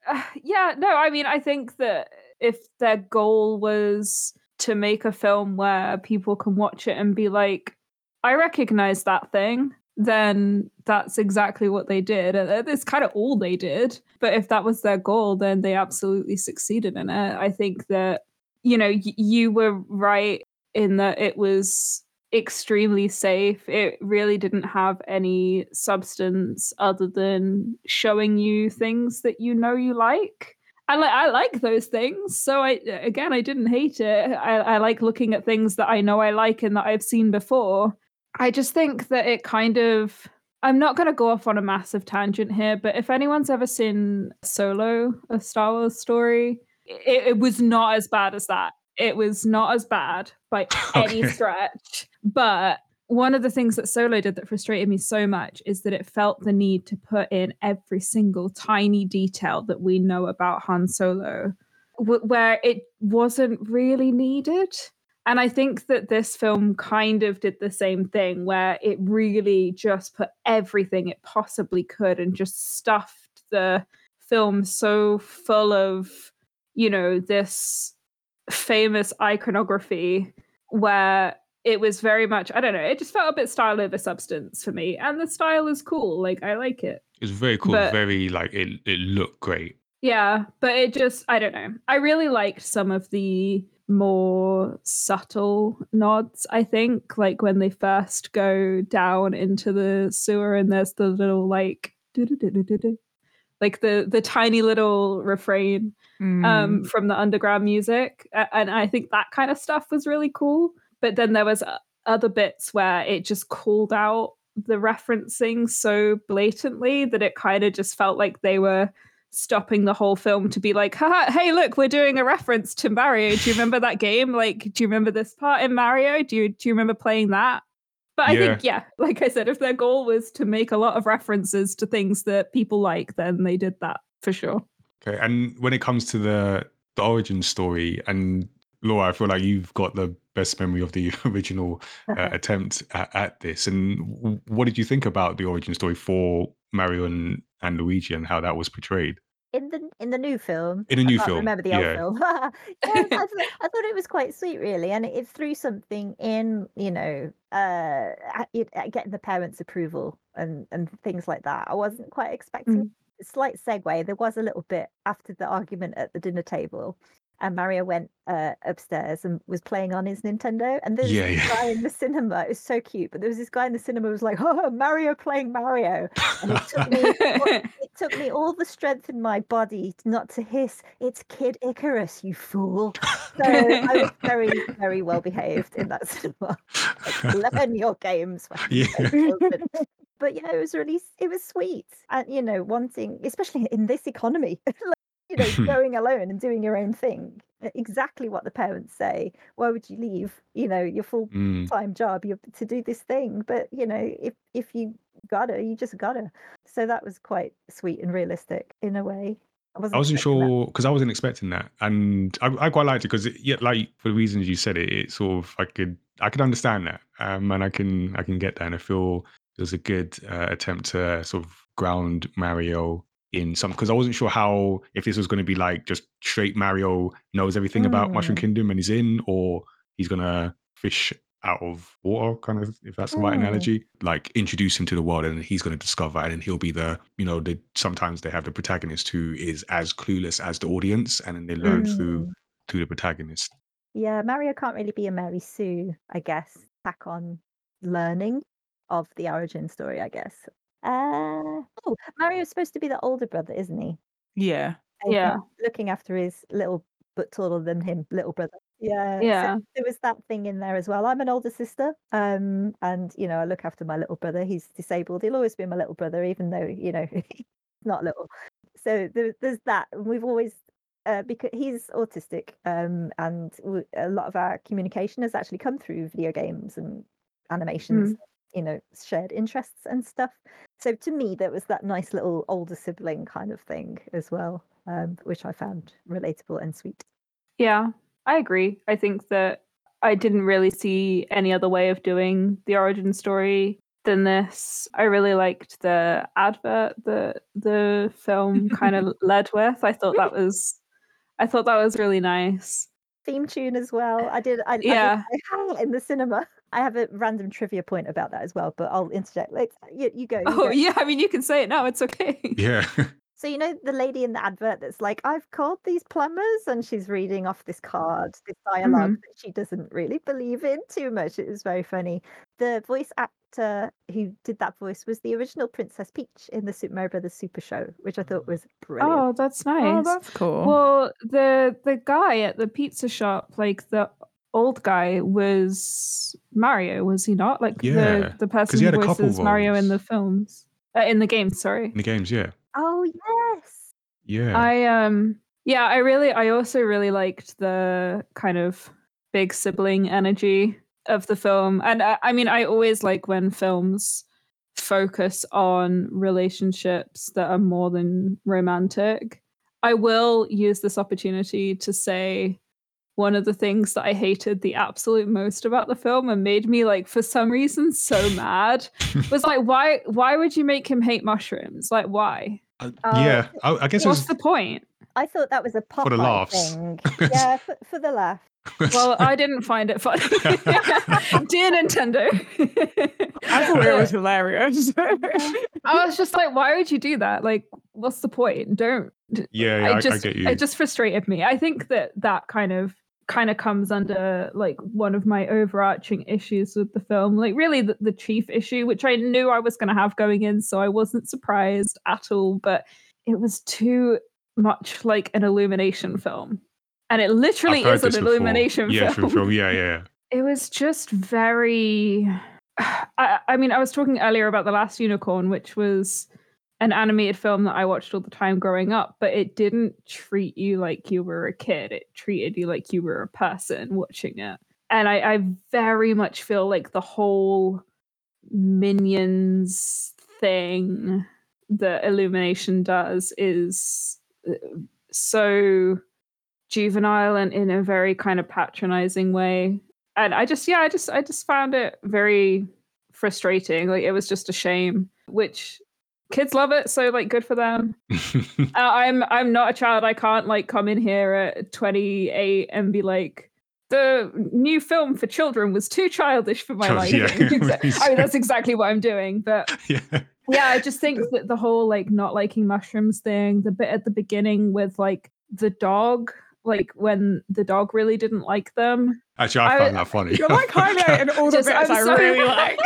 Uh, yeah, no, I mean, I think that if their goal was to make a film where people can watch it and be like, I recognize that thing, then that's exactly what they did. And it's kind of all they did. But if that was their goal, then they absolutely succeeded in it. I think that, you know, y- you were right in that it was extremely safe. It really didn't have any substance other than showing you things that you know you like. I I like those things. So I again I didn't hate it. I, I like looking at things that I know I like and that I've seen before. I just think that it kind of I'm not going to go off on a massive tangent here, but if anyone's ever seen Solo, a Star Wars story, it, it was not as bad as that. It was not as bad by any Okay. stretch. But one of the things that Solo did that frustrated me so much is that it felt the need to put in every single tiny detail that we know about Han Solo, wh- where it wasn't really needed. And I think that this film kind of did the same thing, where it really just put everything it possibly could and just stuffed the film so full of, you know, this famous iconography where it was very much, I don't know, it just felt a bit style over substance for me. And the style is cool. Like, I like it. It's very cool, But- very like it. It looked great. Yeah, but it just, I don't know. I really liked some of the more subtle nods, I think, like when they first go down into the sewer and there's the little like like the the tiny little refrain Mm. um from the underground music and I think that kind of stuff was really cool. But then there was uh, other bits where it just called out the referencing so blatantly that it kind of just felt like they were stopping the whole film to be like, Haha, hey, look, we're doing a reference to Mario. Do you remember that game? Like, do you remember this part in Mario? Do you do you remember playing that? But I think, yeah, like I said, if their goal was to make a lot of references to things that people like, then they did that for sure. Okay, and when it comes to the the origin story, and Laura, I feel like you've got the best memory of the original uh, attempt at, at this. And what did you think about the origin story for Mario and, and Luigi and how that was portrayed in the in the new film. in a I new can't film? remember the old yeah. film. yeah, I, thought, I thought it was quite sweet, really, and it, it threw something in, you know, uh, it- uh, getting the parents' approval and and things like that. I wasn't quite expecting. Mm. Slight segue. There was a little bit after the argument at the dinner table. And Mario went uh, upstairs and was playing on his Nintendo. And there's Yeah, this yeah. guy in the cinema. It was so cute. But there was this guy in the cinema who was like, "Oh, Mario playing Mario," and it took me it took me all the strength in my body not to hiss, it's Kid Icarus, you fool. So I was very, very well behaved in that cinema. Like, learn your games. for heaven's Yeah. sake, children. But yeah, it was really it was sweet. And, you know, wanting, especially in this economy, you know, going alone and doing your own thing. Exactly what the parents say. Why would you leave, you know, your full Mm. time job you to do this thing but you know if if you gotta you just gotta so that was quite sweet and realistic in a way i wasn't, I wasn't sure because I wasn't expecting that, and I, I quite liked it because, yeah, like for the reasons you said it, it sort of I could I could understand that, um, and I can I can get that, and I feel it was a good uh, attempt to sort of ground Mario in some because I wasn't sure how if this was going to be like just straight Mario knows everything about Mushroom Mm. Kingdom and he's in, or he's gonna fish out of water, kind of if that's the right Mm. analogy. Like introduce him to the world, and he's going to discover, and then he'll be the you know the sometimes they have the protagonist who is as clueless as the audience, and then they learn through Mm. through the protagonist. yeah mario can't really be a mary sue i guess tack on learning of the origin story i guess uh oh mario's supposed to be the older brother isn't he? Yeah. And Yeah. looking after his little but taller than him little brother. Yeah so Yeah. there was that thing in there as well. I'm an older sister um and you know i look after my little brother. He's disabled. He'll always be my little brother even though you know he's not little. So there, there's that we've always uh, because he's autistic um and a lot of our communication has actually come through video games and animations you know shared interests and stuff so to me there was that nice little older sibling kind of thing as well um which i found relatable and sweet Yeah, I agree. I think that I didn't really see any other way of doing the origin story than this. I really liked the advert that the film kind of led with. I thought that was I thought that was really nice. theme tune as well i did i, I did Yeah. "Howl" in the cinema I have a random trivia point about that as well, but I'll interject. Like, you, you go. you Oh go. yeah, I mean you can say it now. It's okay. Yeah. So you know the lady in the advert that's like, "I've called these plumbers," and she's reading off this card, this dialog mm-hmm. that she doesn't really believe in too much. It was very funny. The voice actor who did that voice was the original Princess Peach in the Super Mario Brothers Super Show, which I thought was brilliant. Oh, that's oh, nice. Oh, that's cool. Well, the the guy at the pizza shop, like the old guy, was Mario, was he not? Like Yeah, the the person who had a couple voices Mario in the films, uh, in the games. Sorry. In the games, yeah. Oh yes. Yeah. I um yeah, I really I also really liked the kind of big sibling energy of the film. And I, I mean I always like when films focus on relationships that are more than romantic. I will use this opportunity to say one of the things that I hated the absolute most about the film and made me like for some reason so mad was like why why would you make him hate mushrooms? Like why? Uh, Oh, yeah. I, I guess it What's was the point? I thought that was a pop for the laughs. thing. Yeah, for, for the laugh. Well, I didn't find it funny. Dear Nintendo. I thought it was hilarious. I was just like, why would you do that? Like, what's the point? Don't. yeah, yeah I, I just, I get you. it just frustrated me. I think that that kind of kind of comes under like one of my overarching issues with the film like really the, the chief issue which i knew i was going to have going in so i wasn't surprised at all but it was too much like an illumination film and it literally is an illumination yeah, film film. Yeah, yeah. it was just very I, I mean i was talking earlier about the last unicorn which was an animated film that i watched all the time growing up but it didn't treat you like you were a kid. It treated you like you were a person watching it. And i, I very much feel like the whole minions thing that illumination does is uh, so juvenile and in a very kind of patronizing way. And i just yeah i just i just found it very frustrating. Like it was just a shame which kids love it so like good for them uh, i'm i'm not a child i can't like come in here at 28 and be like the new film for children was too childish for my yeah. liking Exa- i mean that's exactly what i'm doing but yeah. yeah i just think that the whole like not liking mushrooms thing the bit at the beginning with like the dog like when the dog really didn't like them Actually, I, I- found that funny. You're like highlighting all the Just- bits I'm I sorry. really like.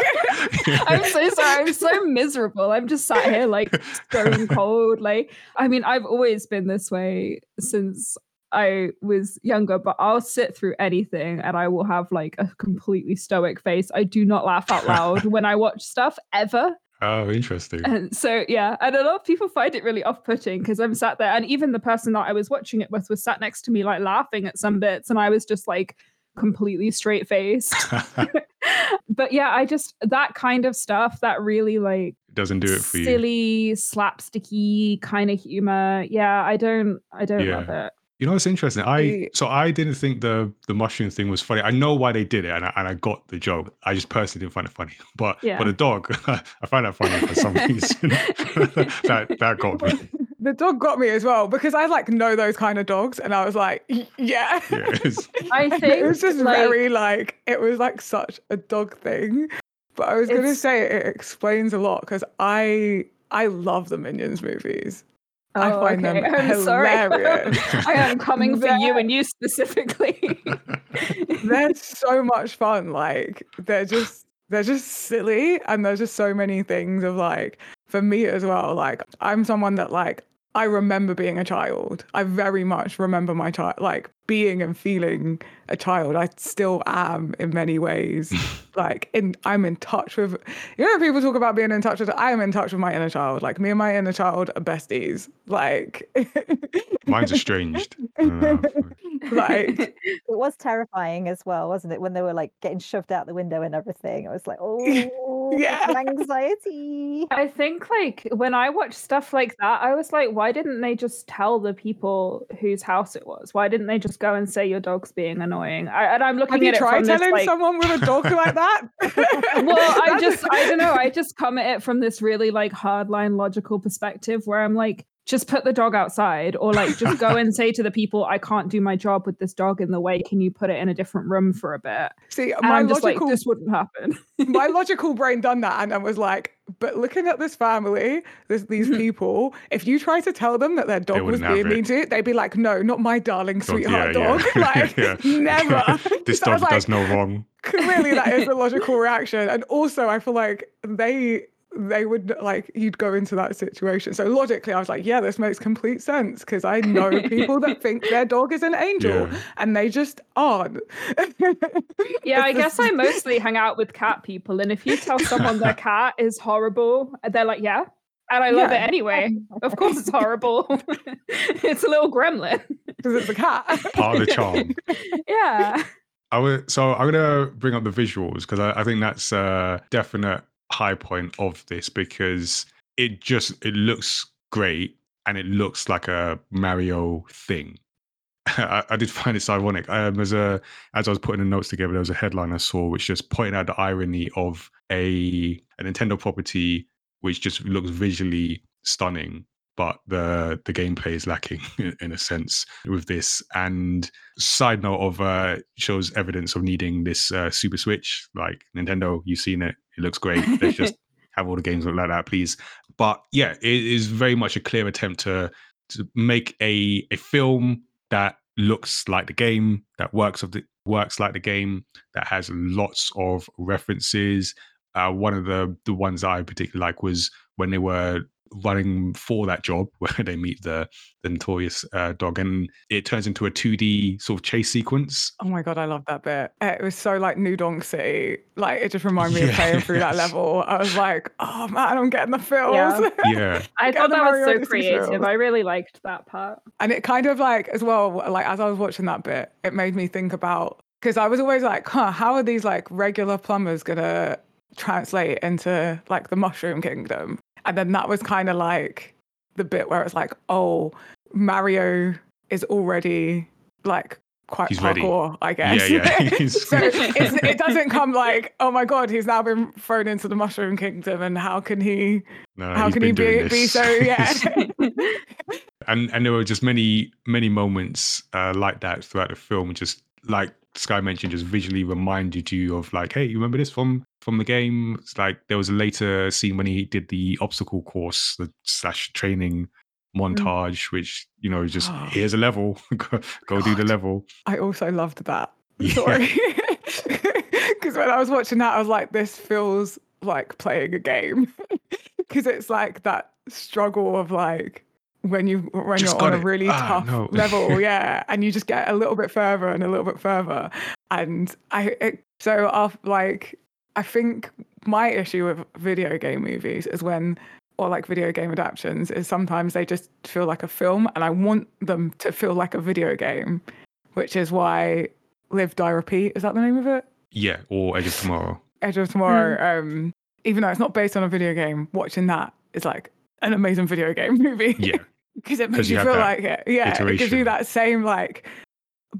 i'm so sorry i'm so miserable i'm just sat here like stone cold like i mean i've always been this way since i was younger but i'll sit through anything and i will have like a completely stoic face i do not laugh out loud when i watch stuff ever Oh, interesting. and so yeah and a lot of people find it really off-putting because i'm sat there and even the person that i was watching it with was sat next to me like laughing at some bits and i was just like completely straight faced but yeah i just that kind of stuff that really like Doesn't do it for you. silly slapsticky kind of humor yeah i don't i don't love it You know what's interesting? I so I didn't think the the mushroom thing was funny. I know why they did it, and I, and I got the joke. I just personally didn't find it funny. But Yeah. but the dog, I find that funny for some reason. that that got me. The dog got me as well because I like know those kind of dogs, and I was like, yeah. Yeah, it's- i it was just like, very like it was like such a dog thing. But I was gonna say it explains a lot because I I love the Minions movies. I Oh, find them. I'm sorry. hilarious. i am coming for you and you specifically they're so much fun. Like they're just they're just silly and there's just so many things of like for me as well. Like I'm someone that like I remember being a child. I very much remember my child like being and feeling a child. I still am in many ways. like in I'm in touch with you know people talk about being in touch with I am in touch with my inner child. Like me and my inner child are besties. Like Mine's estranged. I don't know. like It was terrifying as well, wasn't it? When they were like getting shoved out the window and everything. I was like, oh, Yeah. anxiety. I think like when I watch stuff like that, I was like, why didn't they just tell the people whose house it was? Why didn't they just go and say your dog's being annoying? I, and I'm looking have you at it tried from this, telling like, someone with a dog like that? well, I just I don't know. I just come at it from this really like hardline logical perspective where I'm like, just put the dog outside or like just go and say to the people i can't do my job with this dog in the way can you put it in a different room for a bit See, and my i'm just logical, like this wouldn't happen my logical brain done that and I was like, but looking at this family, this, these mm. people, if you try to tell them that their dog was being mean to you, they'd be like, no, not my darling Dog- sweetheart yeah, dog. yeah. like, Yeah. never. this So I was dog does no wrong. clearly that is the logical reaction and also i feel like they they would like you'd go into that situation. So logically i was like yeah this makes complete sense because i know people that think their dog is an angel Yeah. and they just aren't. Yeah i guess i mostly hang out with cat people and if you tell someone their cat is horrible they're like yeah and i love Yeah. it anyway. Of course it's horrible. It's a little gremlin. Because it's a cat. Part of the charm. yeah. I would, so I'm gonna bring up the visuals because I, I think that's a definite high point of this because it just it looks great and it looks like a Mario thing. I, I did find this ironic. Um, as a as I was putting the notes together, there was a headline I saw which just pointed out the irony of a a Nintendo property which just looks visually stunning, but the the gameplay is lacking in, a sense with this. And side note of uh shows evidence of needing this uh, Super Switch. Like Nintendo, you've seen it; it looks great. Let's just have all the games look like that, please. But yeah, it is very much a clear attempt to to make a a film that looks like the game, that works of the works like the game, that has lots of references. Uh, one of the the ones that I particularly like was when they were running for that job where they meet the, the notorious uh, dog and it turns into a 2d sort of chase sequence. Oh my god i love that bit. It was so like new donk city. Like it just reminded me of playing through that level. I was like oh man i'm getting the feels. Yeah. yeah i thought the that was so Odyssey creative. feels. i really liked that part. And it kind of like, as well, like as I was watching that bit, it made me think about because I was always like, huh, how are these like regular plumbers gonna translate into like the Mushroom Kingdom? And then that was kind of like the bit where it's like, oh, Mario is already like quite He's ready. I guess. Yeah, yeah. So it's, it doesn't come like, oh my god, he's now been thrown into the Mushroom Kingdom, and how can he? no, how can he be, be so? Yeah. and and there were just many many moments uh, like that throughout the film just like sky mentioned just visually reminded you of like hey you remember this from from the game it's like there was a later scene when he did the obstacle course the slash training mm. montage which you know just Oh. here's a level go, go do the level I also loved that. Yeah. Sorry. Because when I was watching that, I was like, this feels like playing a game. Because it's like that struggle of like when you when Just you're on got a it. really Ah, tough no. level, yeah, and you just get a little bit further and a little bit further, and I it, so off like I think my issue with video game movies is when or like video game adaptations is sometimes they just feel like a film and I want them to feel like a video game, which is why Live Die Repeat is that the name of it? yeah or edge of tomorrow Edge of Tomorrow. Um, even though it's not based on a video game, watching that is like an amazing video game movie. yeah because it makes you you, feel like it. Yeah, it gives you that same like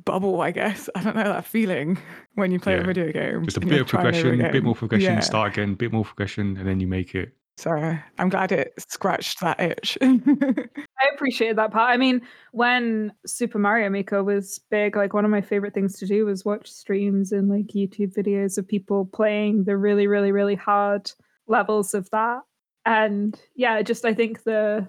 bubble, I guess. I don't know that feeling when you play Yeah. a video game. just a bit you're of trying over progression bit more progression Yeah. start again bit more progression and then you make it So I'm glad it scratched that itch. I appreciate that part. I mean, when Super Mario Maker was big, like one of my favorite things to do was watch streams and like YouTube videos of people playing the really, really, really hard levels of that. And yeah, just I think the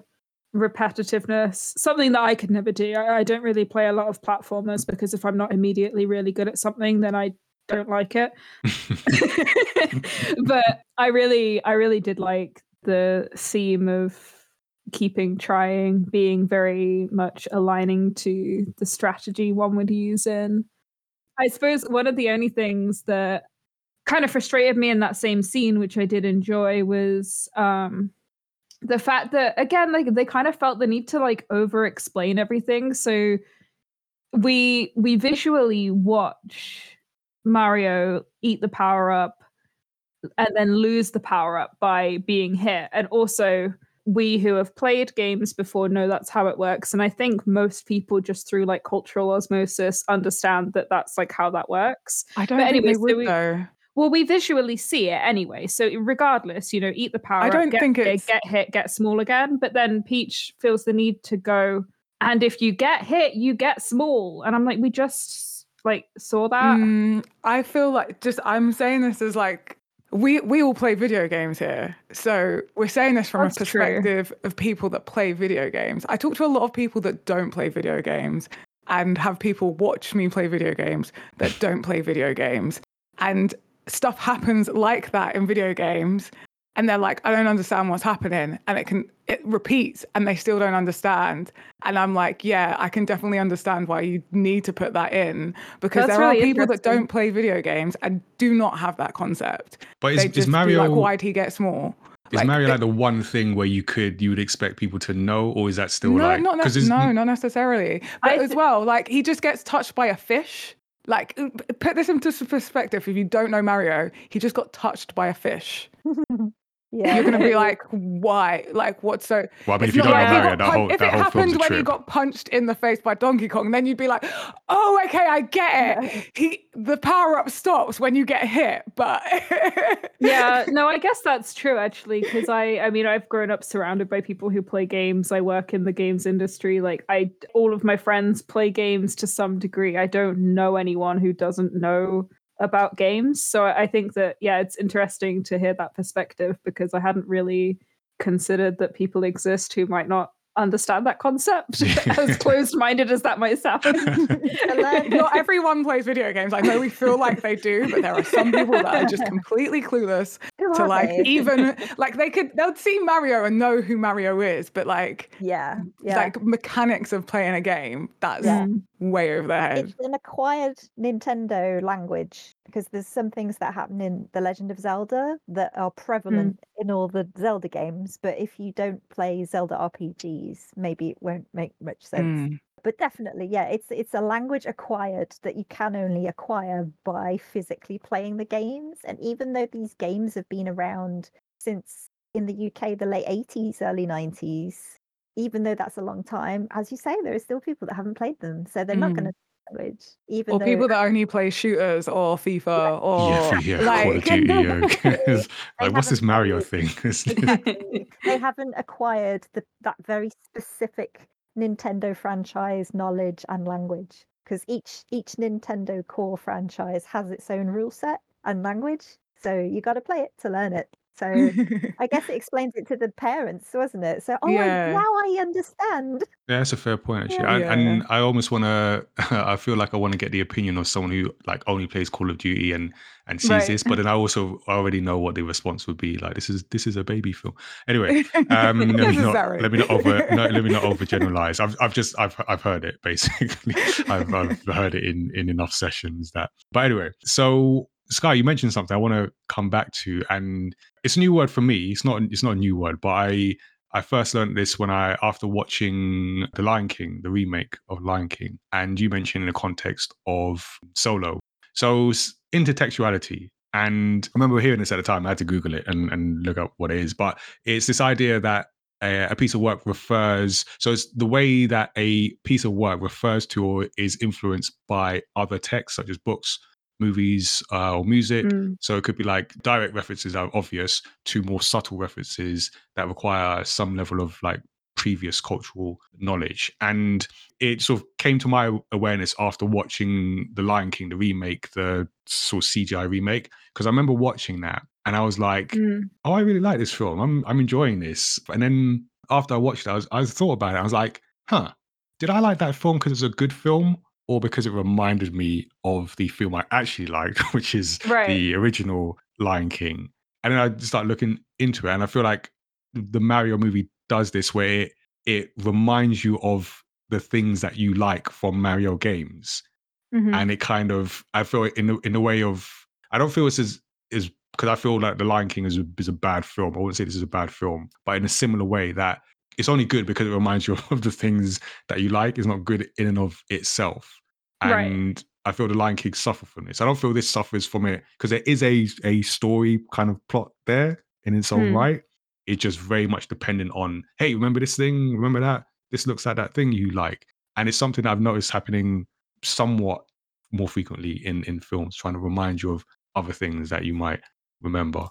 repetitiveness, something that I could never do. I, I don't really play a lot of platformers because if I'm not immediately really good at something, then I don't like it. but I really, I really did like the theme of keeping trying, being very much aligning to the strategy one would use in. I suppose one of the only things that kind of frustrated me in that same scene, which I did enjoy, was um the fact that again, like they kind of felt the need to like over explain everything. So we we visually watch Mario eat the power up and then lose the power up by being hit. And also, we who have played games before know that's how it works. And I think most people, just through like cultural osmosis, understand that that's like how that works. I don't But think anyway, they so we- though. Well, we visually see it anyway. So regardless, you know, eat the power. I don't get think it's- get hit, get small again. But then Peach feels the need to go, and if you get hit, you get small. And I'm like, we just like saw that. Mm, I feel like just I'm saying this as like we we all play video games here. So we're saying this from That's a true. perspective of people that play video games. I talk to a lot of people that don't play video games and have people watch me play video games that don't play video games. And stuff happens like that in video games and they're like, I don't understand what's happening. And it can it repeats and they still don't understand. And I'm like, yeah, I can definitely understand why you need to put that in because That's there really are people that don't play video games and do not have that concept. But is, is Mario like, why'd he get small? is Like, Mario like the one thing where you could you would expect people to know, or is that still no, like not because nec- no, not necessarily. But I as well, like he just gets touched by a fish. Like uh, put this into perspective. If you don't know Mario, he just got touched by a fish. yeah. You're gonna be like, why? Like what's so? Well, I mean, if you don't like know Mario, that whole if that it whole happened when he trip. got punched in the face by Donkey Kong, then you'd be like, "Oh, okay, I get it." He the power up stops when you get hit, but yeah no i guess that's true actually because i i mean i've grown up surrounded by people who play games i work in the games industry like i all of my friends play games to some degree i don't know anyone who doesn't know about games so i I think that yeah it's interesting to hear that perspective because i hadn't really considered that people exist who might not understand that concept as closed-minded as that might sound not everyone plays video games. I know we feel like they do, but there are some people that are just completely clueless Who to like they? even like they could they'll see Mario and know who Mario is, but like yeah, yeah. like mechanics of playing a game, that's Yeah. Way over their head. it's an acquired Nintendo language because there's some things that happen in The Legend of Zelda that are prevalent in all the Zelda games, but if you don't play Zelda RPGs, maybe it won't make much sense. Mm. But definitely, yeah, it's it's a language acquired that you can only acquire by physically playing the games. And even though these games have been around since in the UK the late 80s, early 90s, even though that's a long time, as you say, there are still people that haven't played them, so they're not Mm. going to language. Even Or though people that only play shooters or FIFA or yeah, yeah, like of Duty. Yeah. It's like, what's this Mario thing? Exactly, they haven't acquired the, that very specific Nintendo franchise knowledge and language because each each Nintendo core franchise has its own rule set and language. So you got to play it to learn it. So I guess it explains it to the parents, wasn't it? So oh, I, Yeah. now I understand. Yeah, that's a fair point actually. Yeah. I, Yeah. And I almost want to. I feel like I want to get the opinion of someone who like only plays Call of Duty and and sees Right. this, but then I also already know what the response would be. Like this is this is a baby film. Anyway, um, let me not Necessary. let me not over no, let me not overgeneralize. I've I've just I've I've heard it basically. I've I've heard it in in enough sessions that. But anyway, so Sky, you mentioned something I want to come back to, and it's a new word for me. It's not it's not a new word, but I I first learned this when I after watching The Lion King, the remake of Lion King, and you mentioned in the context of Solo. So intertextuality. And I remember hearing this at the time. I had to Google it and, and look up what it is. But it's this idea that a, a piece of work refers, so it's the way that a piece of work refers to or is influenced by other texts, such as books, movies, uh, or music. Mm. So it could be like direct references that are obvious to more subtle references that require some level of like previous cultural knowledge. And it sort of came to my awareness after watching The Lion King, the remake, the sort of CGI remake, because I remember watching that and I was like, Mm. oh, I really like this film. I'm I'm enjoying this. And then after I watched it, I was I thought about it. I was like, huh, did I like that film because it's a good film? Or because it reminded me of the film I actually liked, which is Right. the original Lion King. And then I started looking into it, and I feel like the Mario movie does this, where it it reminds you of the things that you like from Mario games, Mhm. and it kind of I feel in the, in the way of I don't feel this as is because I feel like the Lion King is a, is a bad film. I wouldn't say this is a bad film, but in a similar way that it's only good because it reminds you of the things that you like. It's not good in and of itself, Right. and I feel the Lion King suffer from this. I don't feel this suffers from it because there is a a story kind of plot there in its own Hmm. right. It's just very much dependent on hey, remember this thing? Remember that? This looks like that thing you like, and it's something I've noticed happening somewhat more frequently in in films, trying to remind you of other things that you might remember.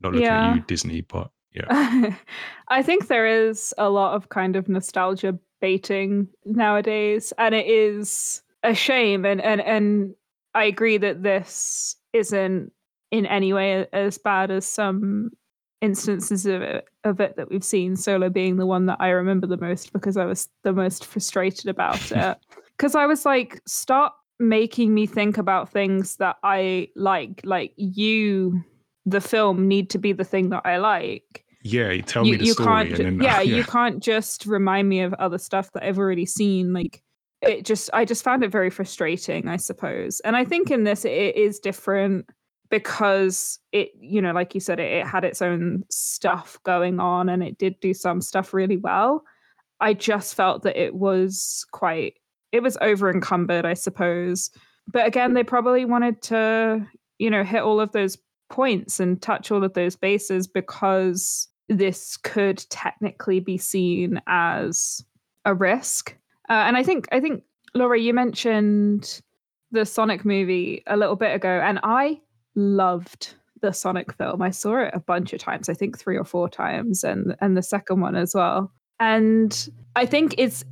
Not looking Yeah. at you, Disney, but yeah. I think there is a lot of kind of nostalgia baiting nowadays, and it is a shame. And and and I agree that this isn't in any way as bad as some instances of it, of it that we've seen. Solo being the one that I remember the most because I was the most frustrated about it. Because I was like, stop making me think about things that I like. Like you, the film, need to be the thing that I like. Yeah, you tell you, me the you story. can't ju- then, yeah, you can't just remind me of other stuff that i've already seen like it just i just found it very frustrating i suppose. And i think in this it is different because it you know like you said it, it had its own stuff going on and it did do some stuff really well. I just felt that it was quite it was over encumbered i suppose. But again they probably wanted to you know hit all of those points and touch all of those bases because this could technically be seen as a risk. Uh, and I think I think Laura, you mentioned the Sonic movie a little bit ago, and I loved the Sonic film. I saw it a bunch of times, I think three or four times, and and the second one as well. And I think it's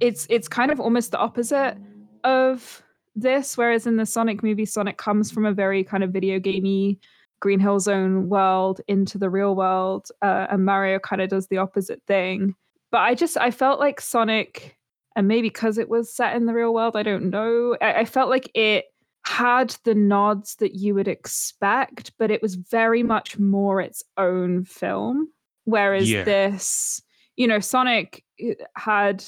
it's it's kind of almost the opposite of this, whereas in the Sonic movie, Sonic comes from a very kind of video gamey Green Hill Zone world into the real world, uh, and Mario kind of does the opposite thing. But I just I felt like Sonic, and maybe because it was set in the real world, I don't know. I, I felt like it had the nods that you would expect, but it was very much more its own film. Whereas Yeah. this, you know, Sonic eh, had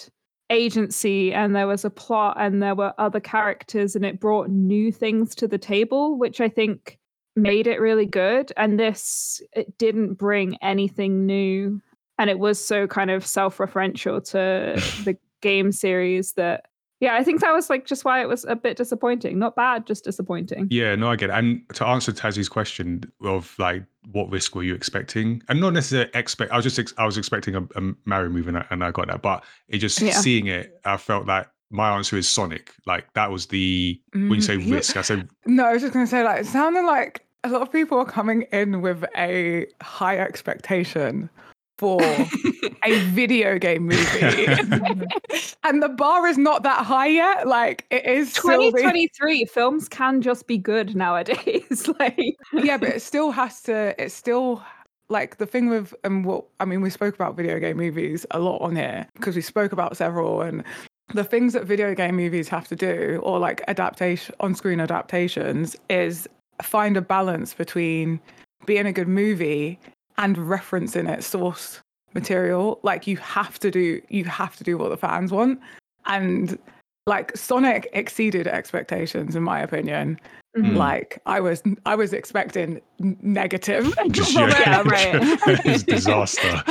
agency and there was a plot and there were other characters and it brought new things to the table, which I think made it really good. And this it didn't bring anything new. And it was so kind of self-referential to the game series that yeah, I think that was like just why it was a bit disappointing. Not bad, just disappointing. Yeah, no, I get it. And to answer Tazziii's question of like, what risk were you expecting? And not necessarily expect. I was just ex- I was expecting a, a Mario movie, and I, and I got that. But it just Yeah. seeing it, I felt that my answer is Sonic. Like that was the when you say Mm, risk, I said No, I was just going to say, like, it sounded like a lot of people are coming in with a high expectation for a video game movie. and the bar is not that high yet. Like, it is still the- 2023 films can just be good nowadays. like yeah, but it still has to. It's still like the thing with um, and what I mean. We spoke about video game movies a lot on here because we spoke about several and the things that video game movies have to do or like adaptation on-screen adaptations is find a balance between being a good movie and referencing its source material like you have to do you have to do what the fans want and like sonic exceeded expectations in my opinion Mhm. like i was i was expecting negative just it. Yeah, right. it's disaster.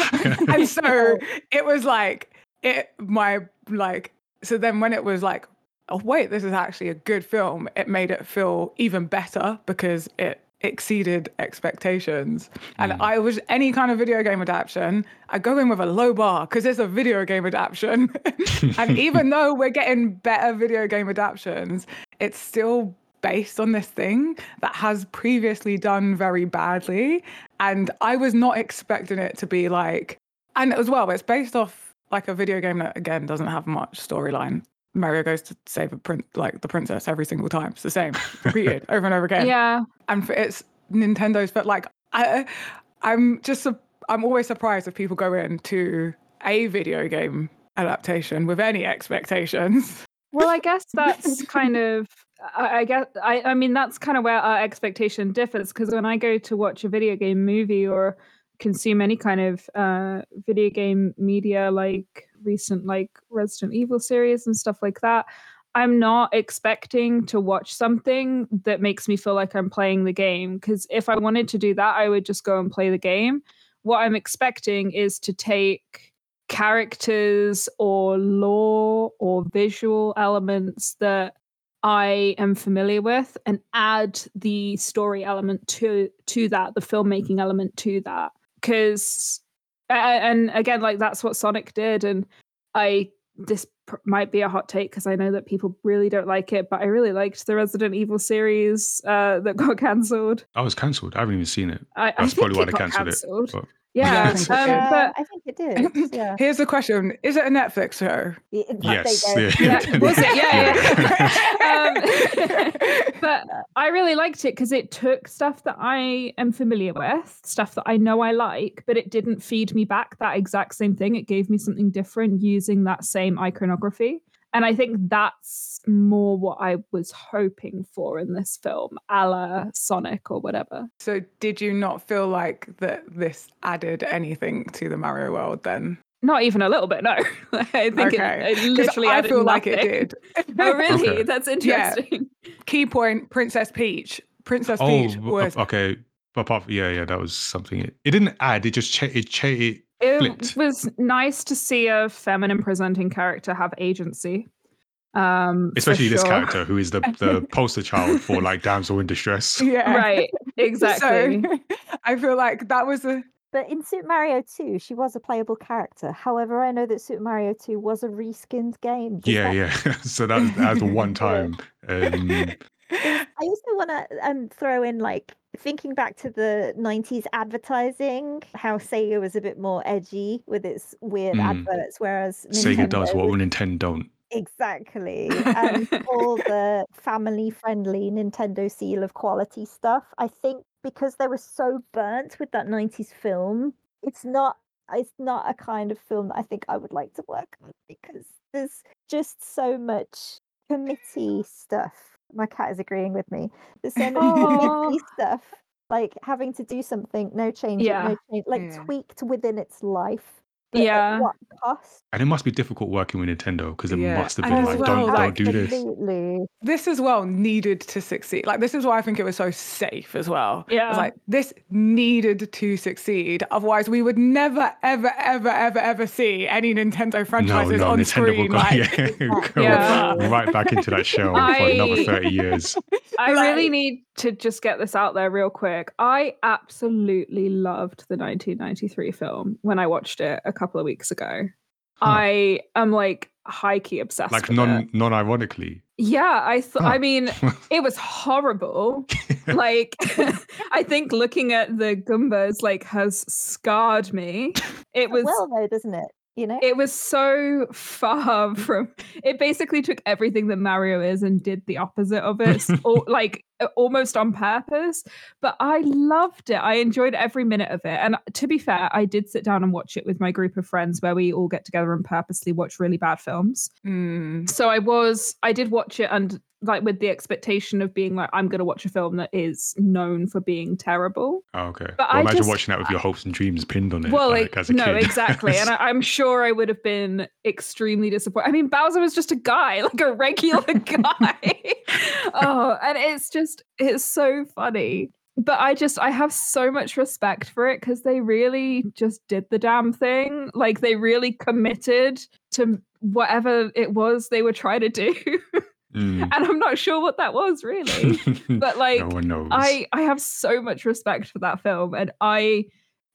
and so it was like it my like so then when it was like oh wait this is actually a good film. It made it feel even better because it exceeded expectations. And Mm. i was any kind of video game adaptation i go in with a low bar because it's a video game adaptation. And even though we're getting better video game adaptations it's still based on this thing that has previously done very badly. And i was not expecting it to be like and as well it's based off like a video game that again doesn't have much storyline mario goes to save a prin- like the princess every single time it's the same repeated over and over again yeah. and it's Nintendo's but like I I'm just I'm always surprised if people go into a video game adaptation with any expectations. Well, I guess that's kind of. I, I guess I. I mean, that's kind of where our expectation differs because when I go to watch a video game movie or consume any kind of uh, video game media, like recent like Resident Evil series and stuff like that, I'm not expecting to watch something that makes me feel like I'm playing the game. Because if I wanted to do that, I would just go and play the game. What I'm expecting is to take characters or lore or visual elements that I am familiar with and add the story element to to that, the filmmaking element to that. Because and again, like that's what Sonic did, and I this pr- might be a hot take because I know that people really don't like it, but I really liked the Resident Evil series uh, that got cancelled. I was cancelled. I haven't even seen it. I, I That's think probably why they cancelled it. But Yeah, I think it um, did. Uh, but I think it did. Yeah. Here's the question: Is it a Netflix show? Yeah, there you yes, yeah, Yeah, was it? Yeah, Yeah. um, but I really liked it because it took stuff that I am familiar with, stuff that I know I like, but it didn't feed me back that exact same thing. It gave me something different using that same iconography. And I think that's more what I was hoping for in this film, a la Sonic or whatever. So, did you not feel like that this added anything to the Mario world then? Not even a little bit, no. I think Okay. it, it 'Cause literally I added feel like it did. Oh, really? Okay. That's Yeah. interesting. Key point: Princess Peach. Princess oh, Peach w- was okay. But apart from, yeah, yeah, that was something. It, it didn't add. It just cha- it, cha- it It flipped. was nice to see a feminine presenting character have agency. Um, especially this sure. character who is the the poster child for like damsel in distress. yeah. Right, exactly. So, I feel like that was a But in Super Mario 2, she was a playable character. However, I know that Super Mario 2 was a reskinned game. Does Yeah, that- yeah. so that was, that was the one time. Um, I also want to um, throw in like thinking back to the 90s advertising, how Sega was a bit more edgy with its weird Mm. adverts, whereas Sega does what was- Nintendo don't. Exactly. And all the family friendly Nintendo seal of quality stuff. I think because they were so burnt with that 90s film, it's not it's not a kind of film that I think I would like to work on because there's just so much committee stuff. My cat is agreeing with me. There's so much stuff. Like having to do something, no change, it, Yeah. no change, like Yeah. tweaked within its life. But Yeah. What cost? And it must be difficult working with Nintendo because it Yeah, must have and been as like, well, don't, like- don't do this. Absolutely. this as well needed to succeed. Like this is why I think it was so safe as well. It's Yeah. like this needed to succeed. Otherwise, we would never, ever, ever, ever, ever see any Nintendo No, franchises no, on Nintendo will screen. go, like, yeah, go Yeah. right back into that shell for another I- 30 years. I really need to just get this out there real quick. I absolutely loved the 1993 film when I watched it a couple of weeks ago. I am like high key obsessed Like with non it. non ironically. Yeah, I thought. I mean, it was horrible. like, I think looking at the Goombas like has scarred me. It was. well though, doesn't it? You know? it was so far from it basically took everything that mario is and did the opposite of it al- like almost on purpose but i loved it. I enjoyed every minute of it and to be fair i did sit down and watch it with my group of friends where we all get together and purposely watch really bad films. Mm, so i was i did watch it and like with the expectation of being like i'm going to watch a film that is known for being terrible Oh, okay. But well, I imagine just- watching that with your hopes and dreams pinned on it. well, like, as a no, kid. exactly, and I, I'm sure I would have been extremely disappointed. I mean, Bowser was just a guy, like a regular guy. oh, and it's just it's so funny. But I just I have so much respect for it because they really just did the damn thing. Like they really committed to whatever it was they were trying to do, Mm. and I'm not sure what that was really. But like, no one knows. I I have so much respect for that film, and I,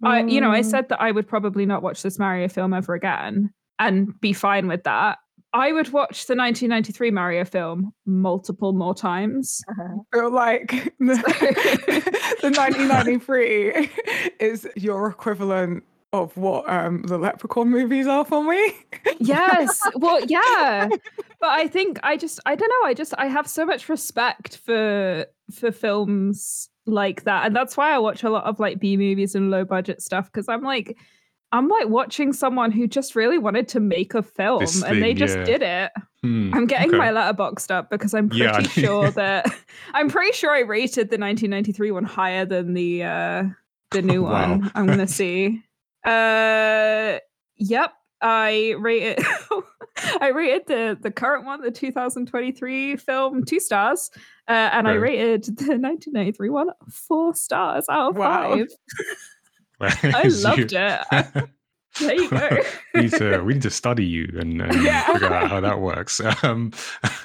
I you know I Mm. said that I would probably not watch this Mario film ever again and be fine with that. I would watch the 1993 Mario film multiple more times. Uh-huh. feel like the, the 1993 is your equivalent of what um, the Leprechaun movies are for me. yes, well, yeah, but I think I just I don't know. I just I have so much respect for for films like that, and that's why I watch a lot of like B movies and low budget stuff because I'm like. I'm like watching someone who just really wanted to make a film This and they just yeah. did it. Hmm, I'm getting okay. my Letterboxd up because I'm pretty Yeah, sure that I'm pretty sure I rated the 1993 one higher than the uh the new Wow. one. I'm gonna see. Uh, yep, I rated. I rated the the current one, the 2023 film, two stars, uh, and I rated the 1993 one four stars out of Wow. five. I you- loved it. There you go. we need to we need to study you and, and Yeah. figure out how that works. Um,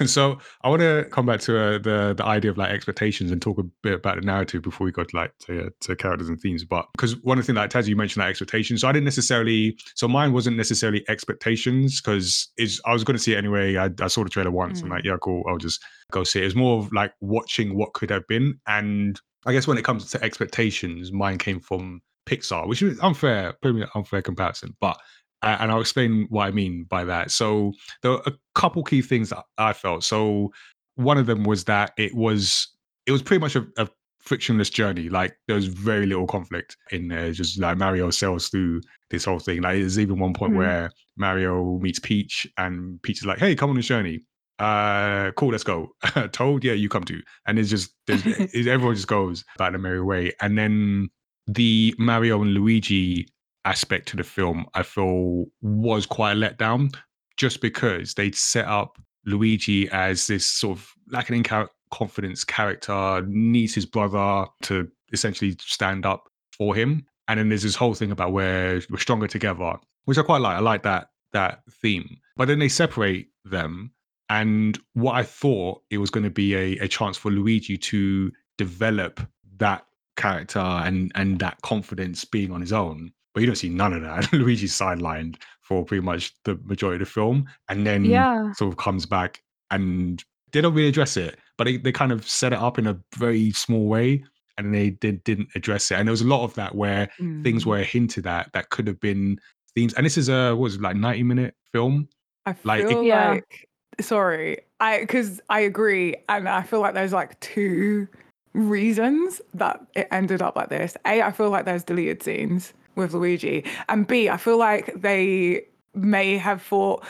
so I want to come back to uh, the the idea of like expectations and talk a bit about the narrative before we go to like to, to characters and themes. But because one of the things like Taz, you mentioned like expectations. So I didn't necessarily. So mine wasn't necessarily expectations because is I was going to see it anyway. I, I saw the trailer once. I'm Mm. like, yeah, cool. I'll just go see it. It was more of like watching what could have been. And I guess when it comes to expectations, mine came from Pixar, which is unfair, pretty unfair comparison. But uh, and I'll explain what I mean by that. So there are a couple key things that I felt. So one of them was that it was it was pretty much a, a frictionless journey. Like there was very little conflict in there. Just like Mario sails through this whole thing. Like there's even one point Mhm. where Mario meets Peach, and Peach is like, "Hey, come on this journey." Uh, cool, let's go. Told, yeah, you come too. And it's just everyone just goes about the merry way. And then the Mario and Luigi aspect to the film, I feel was quite a letdown, just because they'd set up Luigi as this sort of lacking in confidence character, needs his brother to essentially stand up for him. And then there's this whole thing about where we're stronger together, which I quite like. I like that that theme. But then they separate them. And what I thought it was going to be a, a chance for Luigi to develop that character and and that confidence being on his own. But you don't see none of that. Luigi's sidelined for pretty much the majority of the film, and then Yeah. sort of comes back and they don't really address it, but they, they kind of set it up in a very small way, and they did, didn't address it. And there was a lot of that where things Mm. were hinted at that could have been themes. And this is a what was it like ninety minute film? I Like, it- Yeah. like sorry, I because I agree, and I feel like there's like two reasons that it ended up like this. A, I feel like there's deleted scenes with Luigi, and B, I feel like they may have thought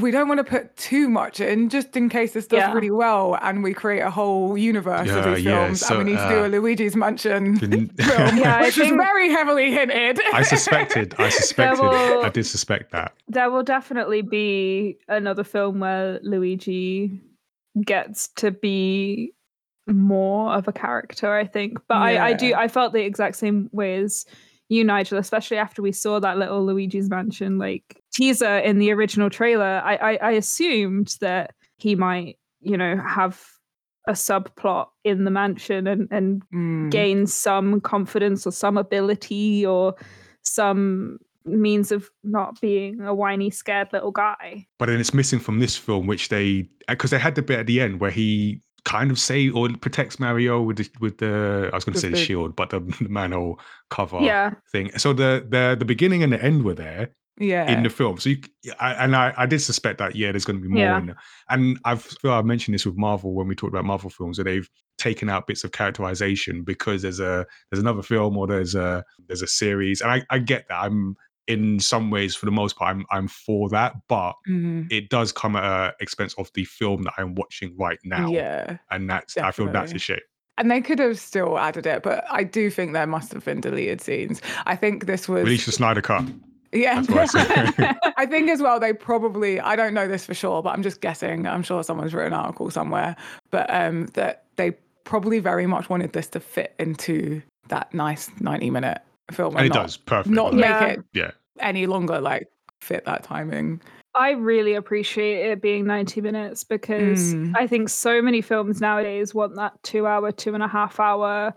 we don't want to put too much in just in case this does Yeah. really well and we create a whole universe Yeah, of these yeah, films so, and we need to do uh, a Luigi's Mansion Didn't- film, Yeah, I which was think- very heavily hinted. I suspected. I suspected. will- I did suspect that. there will definitely be another film where Luigi gets to be more of a character, I think. But I, I do I felt the exact same way as you, Nigel, especially after we saw that little Luigi's Mansion like teaser in the original trailer. I, I, I assumed that he might, you know, have a subplot in the mansion and, and Mm. gain some confidence or some ability or some means of not being a whiny, scared little guy. But then it's missing from this film, which they because they had the bit at the end where he kind of say or protects Mario with the with the I was going to say the shield, but the, the manhole cover Yeah. thing. So the the the beginning and the end were there yeah. in the film. So you I, and I I did suspect that yeah, there's going to be more. Yeah. In there. And I've feel I mentioned this with Marvel when we talked about Marvel films that they've taken out bits of characterization because there's a there's another film or there's a there's a series, and I I get that. I'm in some ways for the most part I'm I'm for that, but Mhm. it does come at a expense of the film that I'm watching right now. Yeah. And that's I feel that's a shame. And they could have still added it, but I do think there must have been deleted scenes. I think this was Release the Snyder cut. yeah. I. I think as well they probably I don't know this for sure, but I'm just guessing. I'm sure someone's written an article somewhere, but um that they probably very much wanted this to fit into that nice 90 minute film and it not, does perfectly. not well. make Yeah. it Yeah. any longer like fit that timing. I really appreciate it being 90 minutes because Mm. I think so many films nowadays want that two hour, two and a half hour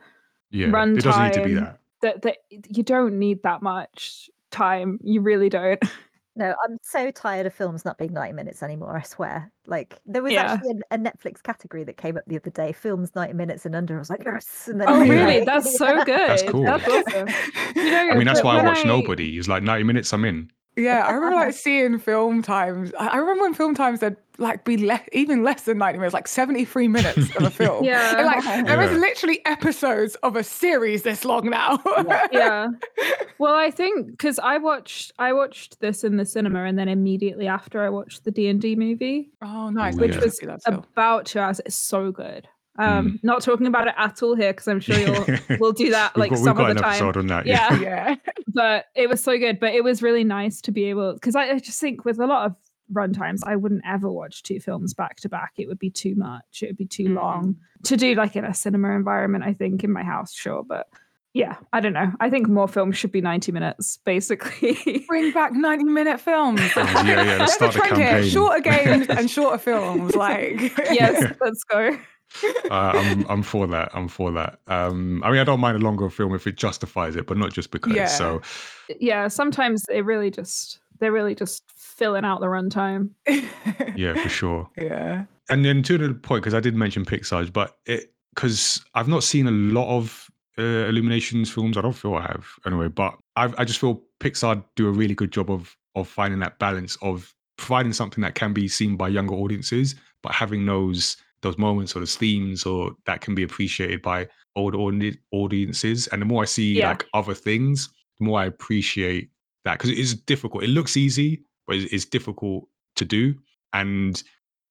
Yeah. It doesn't need to be that. that, that you don't need that much time. You really don't. No, I'm so tired of films not being 90 minutes anymore, I swear. Like, there was Yeah. actually a, a Netflix category that came up the other day films 90 minutes and under. I was like, yes. And then Oh, I really? That's so good. That's cool. That's awesome. You know, I mean, that's why I when watch Nobody. It's like 90 minutes, I'm in. Yeah, I remember like seeing film times. I I remember when film times would like be less, even less than 90 minutes, like 73 minutes of a film. Yeah. And, like there is Yeah. literally episodes of a series this long now. yeah well i think because i watched i watched this in the cinema and then immediately after i watched the d&d movie Oh, nice. Which yeah. was that still. about two hours it's so good um not talking about it at all here because i'm sure you'll we'll do that We've like got, we've some got of an the time episode on that. yeah yeah. but it was so good but it was really nice to be able because I, I just think with a lot of runtimes i wouldn't ever watch two films back to back it would be too much it would be too Mm. long to do like in a cinema environment i think in my house sure but yeah, I don't know. I think more films should be 90 minutes, basically. Bring back 90 minute films. yeah, yeah, let's There's a start the here. campaign. Shorter games and shorter films. Like yes, let's go. Uh, I'm I'm for that. I'm for that. Um, I mean, I don't mind a longer film if it justifies it, but not just because. Yeah. So Yeah, sometimes they really just they're really just filling out the runtime. yeah, for sure. yeah. And then to the point, because I did mention Pixar's, but it because I've not seen a lot of uh, Illumination's films. I don't feel I have anyway, but I've, I just feel Pixar do a really good job of of finding that balance of providing something that can be seen by younger audiences, but having those those moments or those themes or that can be appreciated by older audi- audiences. And the more I see Yeah. like other things, the more I appreciate that because it is difficult. It looks easy, but it's, it's difficult to do, and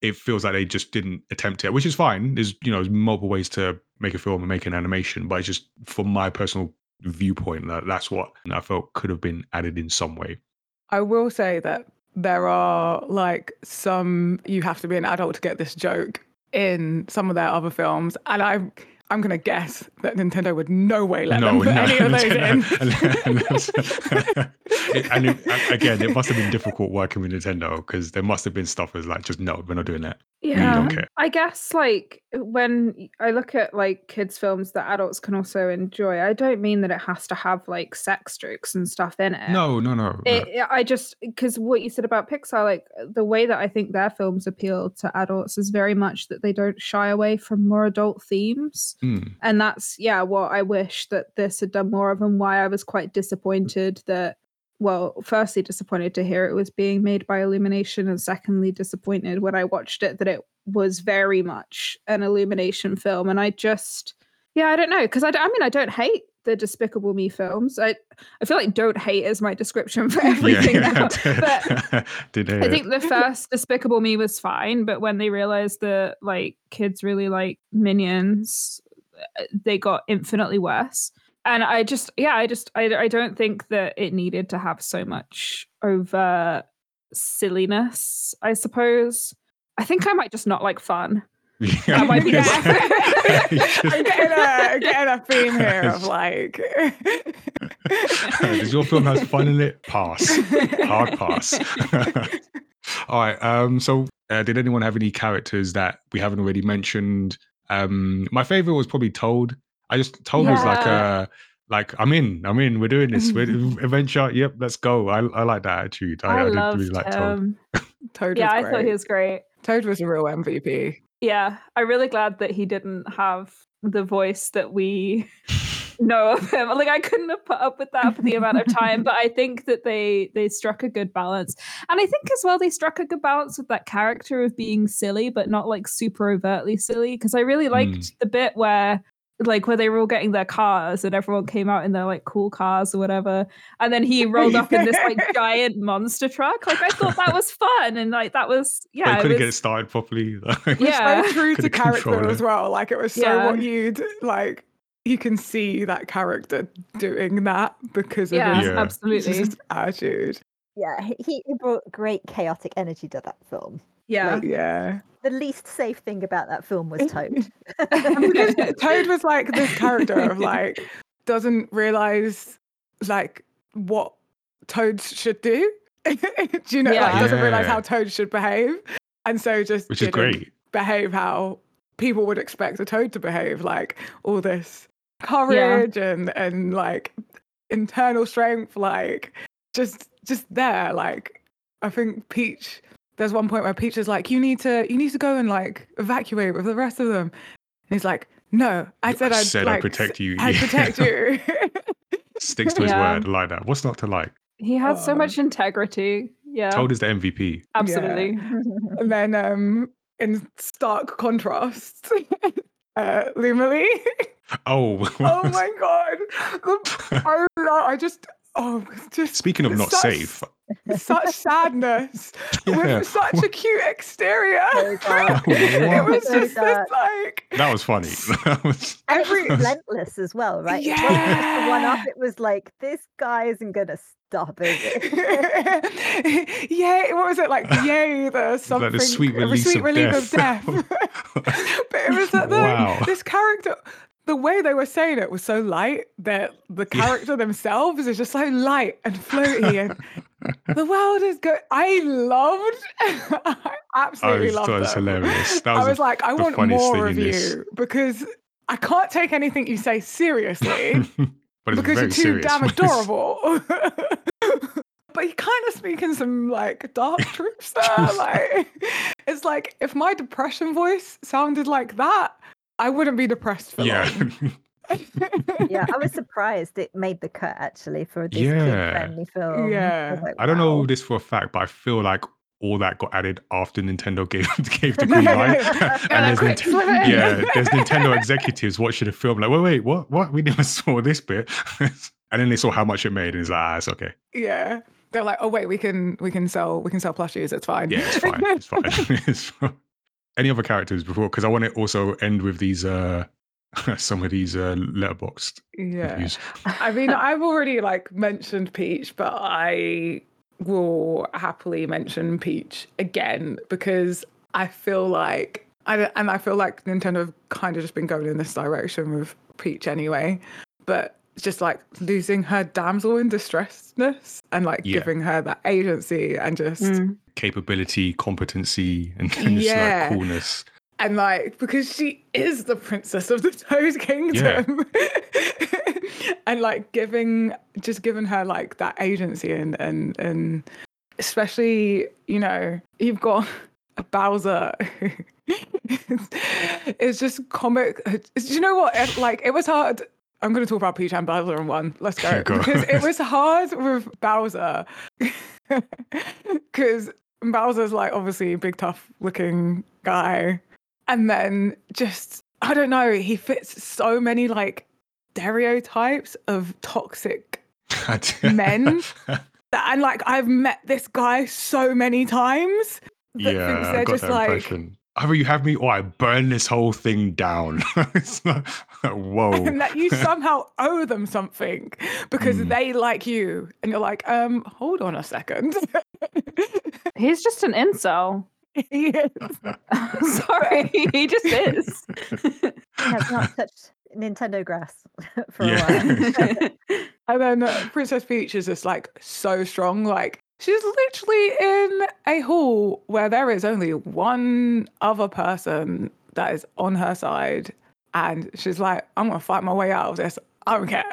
it feels like they just didn't attempt it, which is fine. There's you know there's multiple ways to make a film and make an animation, but it's just from my personal viewpoint that that's what I felt could have been added in some way. I will say that there are like some you have to be an adult to get this joke in some of their other films, and I'm I'm gonna guess that Nintendo would no way let them put any of those in. and, and it, again, it must have been difficult working with Nintendo because there must have been stuff that's like, just no, we're not doing that. Yeah. don't care. I guess like when I look at like kids films that adults can also enjoy, I don't mean that it has to have like sex jokes and stuff in it. No, no, no. no. It, it- I just because what you said about Pixar, like the way that I think their films appeal to adults is very much that they don't shy away from more adult themes, Mm, and that's yeah what I wish that this had done more of, and why I was quite disappointed that. Well, firstly, disappointed to hear it was being made by Illumination, and secondly, disappointed when I watched it that it was very much an Illumination film. And I just, yeah, I don't know, because I, I mean, I don't hate the Despicable Me films. I, I feel like don't hate is my description for everything now. But I think the first Despicable Me was fine, but when they realized that like kids really like Minions, uh, they got infinitely worse. And I just, yeah, I just, I, I don't think that it needed to have so much over silliness. I suppose. I think I might just not like fun. That might be Yeah. I'm getting a, I'm getting a theme here of like Does your film has fun in it? Pass. Hard pass. All right. Um. So, uh, did anyone have any characters that we haven't already mentioned? Um. My favorite was probably Toad. I just Toad was like uh like I'm in. I'm in. We're doing this. We're adventure. Yep. Let's go. I I like that attitude. I, I, I, did loved really like Toad. Toad Yeah, was I great. thought he was great. Toad was a real MVP. Yeah, I'm really glad that he didn't have the voice that we know of him. Like I couldn't have put up with that for the amount of time, but I think that they they struck a good balance. And I think as well they struck a good balance with that character of being silly but not like super overtly silly because I really liked Mm. the bit where like where they were all getting their cars and everyone came out in their like cool cars or whatever and then he rolled up in this like giant monster truck like i thought that was fun and like that was yeah he couldn't get it started properly. It was Yeah. so true to character it. as well. Like it was so Yeah. what you'd like. You can see that character doing that because of yeah, his, Yeah. absolutely his attitude. Yeah, he, he brought great chaotic energy to that film. Yeah Yeah. The least safe thing about that film was Toad. Toad was like this character of like doesn't realize like what toads should do. do you know? Like Yeah. doesn't realize how toads should behave, and so just Which is great. behave how people would expect a toad to behave. Like all this courage and and like internal strength, like just just there. Like I think Peach. There's one point where Peach is like, "You need to, you need to go and like evacuate with the rest of them." And he's like, "No, I said I'd said like, I'd protect you. I'd protect you." Sticks to his Yeah. word. Like that. What's not to like? he had so Oh. much integrity yeah told is the MVP. absolutely and then, um, in stark contrast, uh, Lumalee. Oh. oh my god! I, I just, oh, just Speaking of not such- safe. such sadness Yeah. with such a cute exterior. So it was just this like That was funny. That was And it was every relentless as well, right? It wasn't the one up. It was like this guy isn't gonna stop, is it? yeah, what was it like? Yay, the something, like the sweet a release, sweet of, relief death. of death. but it was like Wow. this character. The way they were saying it was so light that the Yeah. character themselves is just so light and floaty and the world is good. I loved, I I absolutely was, loved it was them. hilarious. That was, I a- was like, I want more of you this. because I can't take anything you say seriously but because you're too damn adorable. but you kind of speak in some like dark truths there. like it's like if my depression voice sounded like that, I wouldn't be depressed for yeah. long. yeah, I was surprised it made the cut actually for this Yeah. kid-friendly film. I was Yeah. like, I don't know wow. this for a fact, but I feel like all that got added after Nintendo gave gave the green light. like, and there's Nint- slip it in." yeah, there's Nintendo executives watching the film like, wait, wait, what? What? We never saw this bit. and then they saw how much it made, and it's like, ah, it's okay. Yeah. They're like, oh wait, we can we can sell we can sell plushies. It's fine. Yeah, it's fine. It's fine. it's fine. Any other characters before? Because I want to also end with these uh some of these uh Letterboxd yeah. reviews. I mean, I've already like mentioned Peach, but I will happily mention Peach again because I feel like I don't- and I feel like Nintendo have kind of just been going in this direction with Peach anyway, but just like losing her damsel in distressness and like Yeah. giving her that agency and just Mm. Capability, competency, and, just Yeah. like coolness. and like because she is the princess of the Toad Kingdom, and like giving just giving her like that agency and and and especially you know you've got a Bowser. it's just comic. It's, you know what? It, like it was hard. I'm going to talk about Peach and Bowser in one. Let's go. Go. because it was hard with Bowser. Because Bowser's like obviously a big, tough looking guy. And then just, I don't know, he fits so many like stereotypes of toxic Men? and like I've met this guy so many times that yeah, I they're got just that like impression. Either you have me or I burn this whole thing down. it's like, whoa. and that you somehow owe them something because Mm. they like you and you're like um hold on a second He's just an incel. He is. Sorry, he just is. He has not touched Nintendo grass for a Yeah. while. and then uh, princess peach is just like so strong like she's literally in a hall where there is only one other person that is on her side and she's like i'm gonna fight my way out of this. I don't care.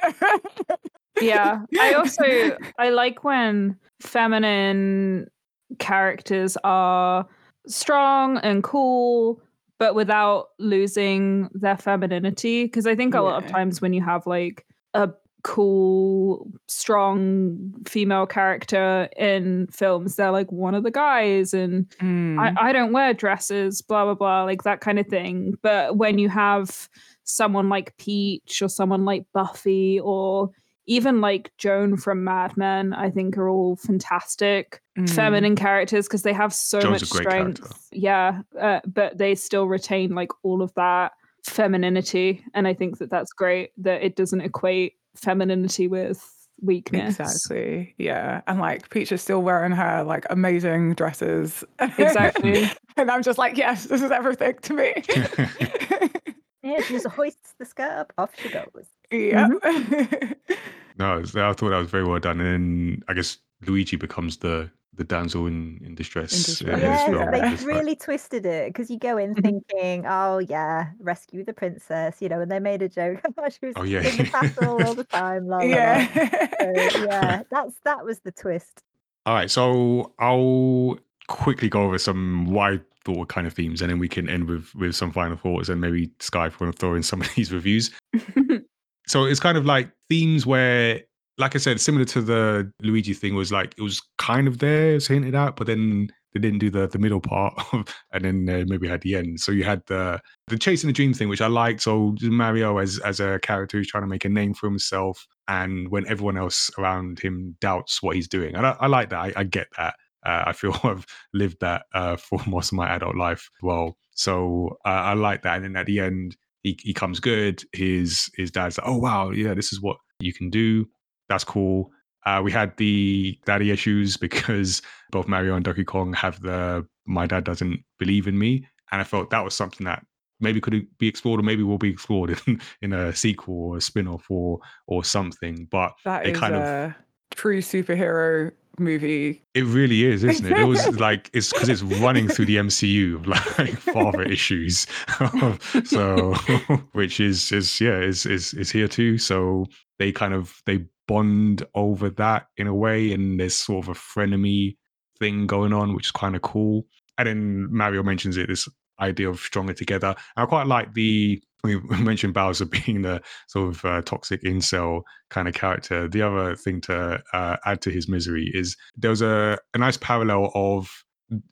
Yeah i also i like when feminine characters are strong and cool but without losing their femininity because i think a lot of times when you have like a cool strong female character in films they're like one of the guys and Mm. I, I don't wear dresses, blah blah blah, like that kind of thing. But when you have someone like Peach or someone like Buffy or even like Joan from Mad Men, I think are all fantastic Mm. feminine characters because they have so Joan's much a great strength. character. Yeah, uh, but they still retain like all of that femininity, and I think that that's great. That it doesn't equate femininity with weakness. Exactly. Yeah. And like Peach is still wearing her like amazing dresses. Exactly. and I'm just like, yes, this is everything to me. Yeah, she just hoists the skirt up, off she goes. yeah. Mm-hmm. no, I thought that was very well done. And then I guess Luigi becomes the the damsel in, in distress. distress. in this Yes, film. they It's like- really twisted it because you go in Mhm. thinking, oh yeah, rescue the princess, you know, and they made a joke. she was Oh, yeah. in the castle all the time. La, la, la. yeah. So, yeah, that's that was the twist. All right, so I'll quickly go over some wide I thought kind of themes, and then we can end with with some final thoughts, and maybe Sky if you want to throw in some of these reviews. So it's kind of like themes where, like I said, similar to the Luigi thing, was like it was kind of there, it's hinted at, but then they didn't do the the middle part, and then uh, maybe had the end. So you had the the chasing the dream thing, which I liked. So Mario as as a character who's trying to make a name for himself, and when everyone else around him doubts what he's doing, and I, I like that. I, I get that. Uh, I feel I've lived that uh, for most of my adult life. Well, so uh, I like that. And then at the end, he, he comes good. His his dad's like, oh wow, yeah, this is what you can do. That's cool. Uh, we had the daddy issues because both Mario and Donkey Kong have the my dad doesn't believe in me, and I felt that was something that maybe could be explored or maybe will be explored in, in a sequel or a spin-off or or something but That is kind of true superhero movie. it really is isn't it it was like it's because it's running through the mcu of like father issues so which is is yeah is is is here too so they kind of they bond over that in a way and there's sort of a frenemy thing going on which is kind of cool and then mario mentions it this idea of stronger together and i quite like the we mentioned Bowser being the sort of uh, toxic incel kind of character. The other thing to uh, add to his misery is there was a, a nice parallel of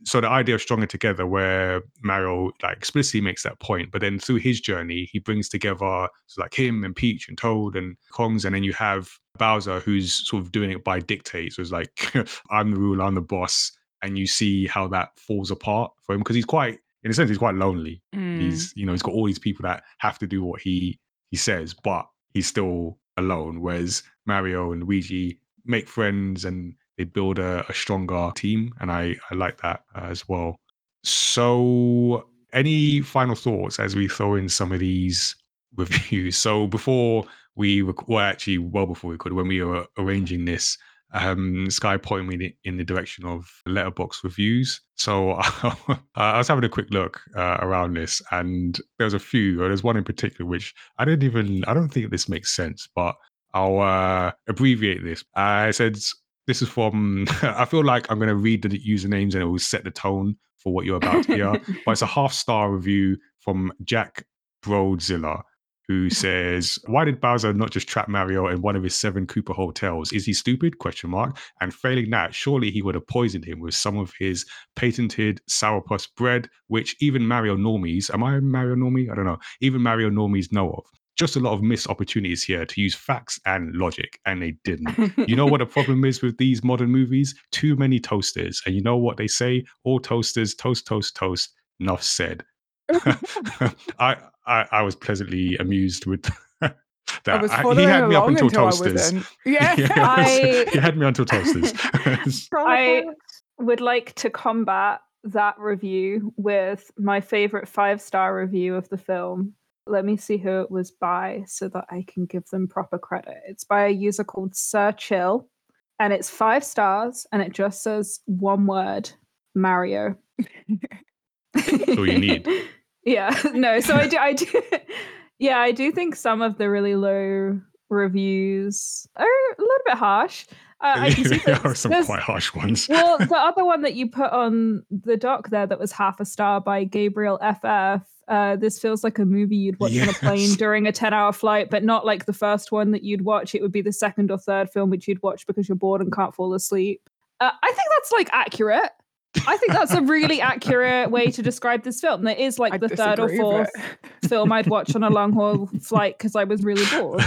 so the idea of stronger together where mario like explicitly makes that point but then through his journey he brings together so like him and peach and toad and kongs and then you have bowser who's sort of doing it by dictate. So it's like i'm the ruler i'm the boss and you see how that falls apart for him because he's quite in a sense he's quite lonely. Mm. he's you know he's got all these people that have to do what he he says but he's still alone. Whereas mario and luigi make friends and they build a, a stronger team and i i like that uh, as well. So any final thoughts as we throw in some of these reviews? So before we well actually well before we could when we were arranging this um, Sky pointed me in- in the direction of Letterboxd reviews. So I was having a quick look uh, around this, and there was a few. There's one in particular which I didn't even. I don't think this makes sense, but I'll uh, abbreviate this. I said this is from. I feel like I'm going to read the usernames and it will set the tone for what you're about to hear. but it's a half star review from Jack Broadzilla who says, "Why did Bowser not just trap Mario in one of his seven Koopa hotels? Is he stupid? Question mark. And failing that, surely he would have poisoned him with some of his patented sourpuss bread, which even Mario normies, am I a Mario normie? I don't know. Even Mario normies know of. Just a lot of missed opportunities here to use facts and logic, and they didn't. You know what the problem is with these modern movies? Too many toasters. And you know what they say? All toasters, toast, toast, toast. Enough said. I, I I was pleasantly amused with that. I was I- he had me up along until until toasters. wasn't. Yeah. I- he had me until toasters. I- Would like to combat that review with my favorite five star review of the film. Let me see who it was by so that I can give them proper credit. It's by a user called Sir Chill, and it's five stars, and it just says one word Mario. That's all you need. Yeah, no. So I do, I do, yeah, I do think some of the really low reviews are a little bit harsh. Uh, there are some quite harsh ones. well, the other one that you put on the doc there that was half a star by Gabriel FF. Uh, this feels like a movie you'd watch on a plane during a 10 hour flight, but not like the first one that you'd watch. It would be the second or third film which you'd watch because you're bored and can't fall asleep. Uh, I think that's like accurate. I think that's a really accurate way to describe this film. That is like I the third or fourth film I'd watch on a long haul flight because I was really bored.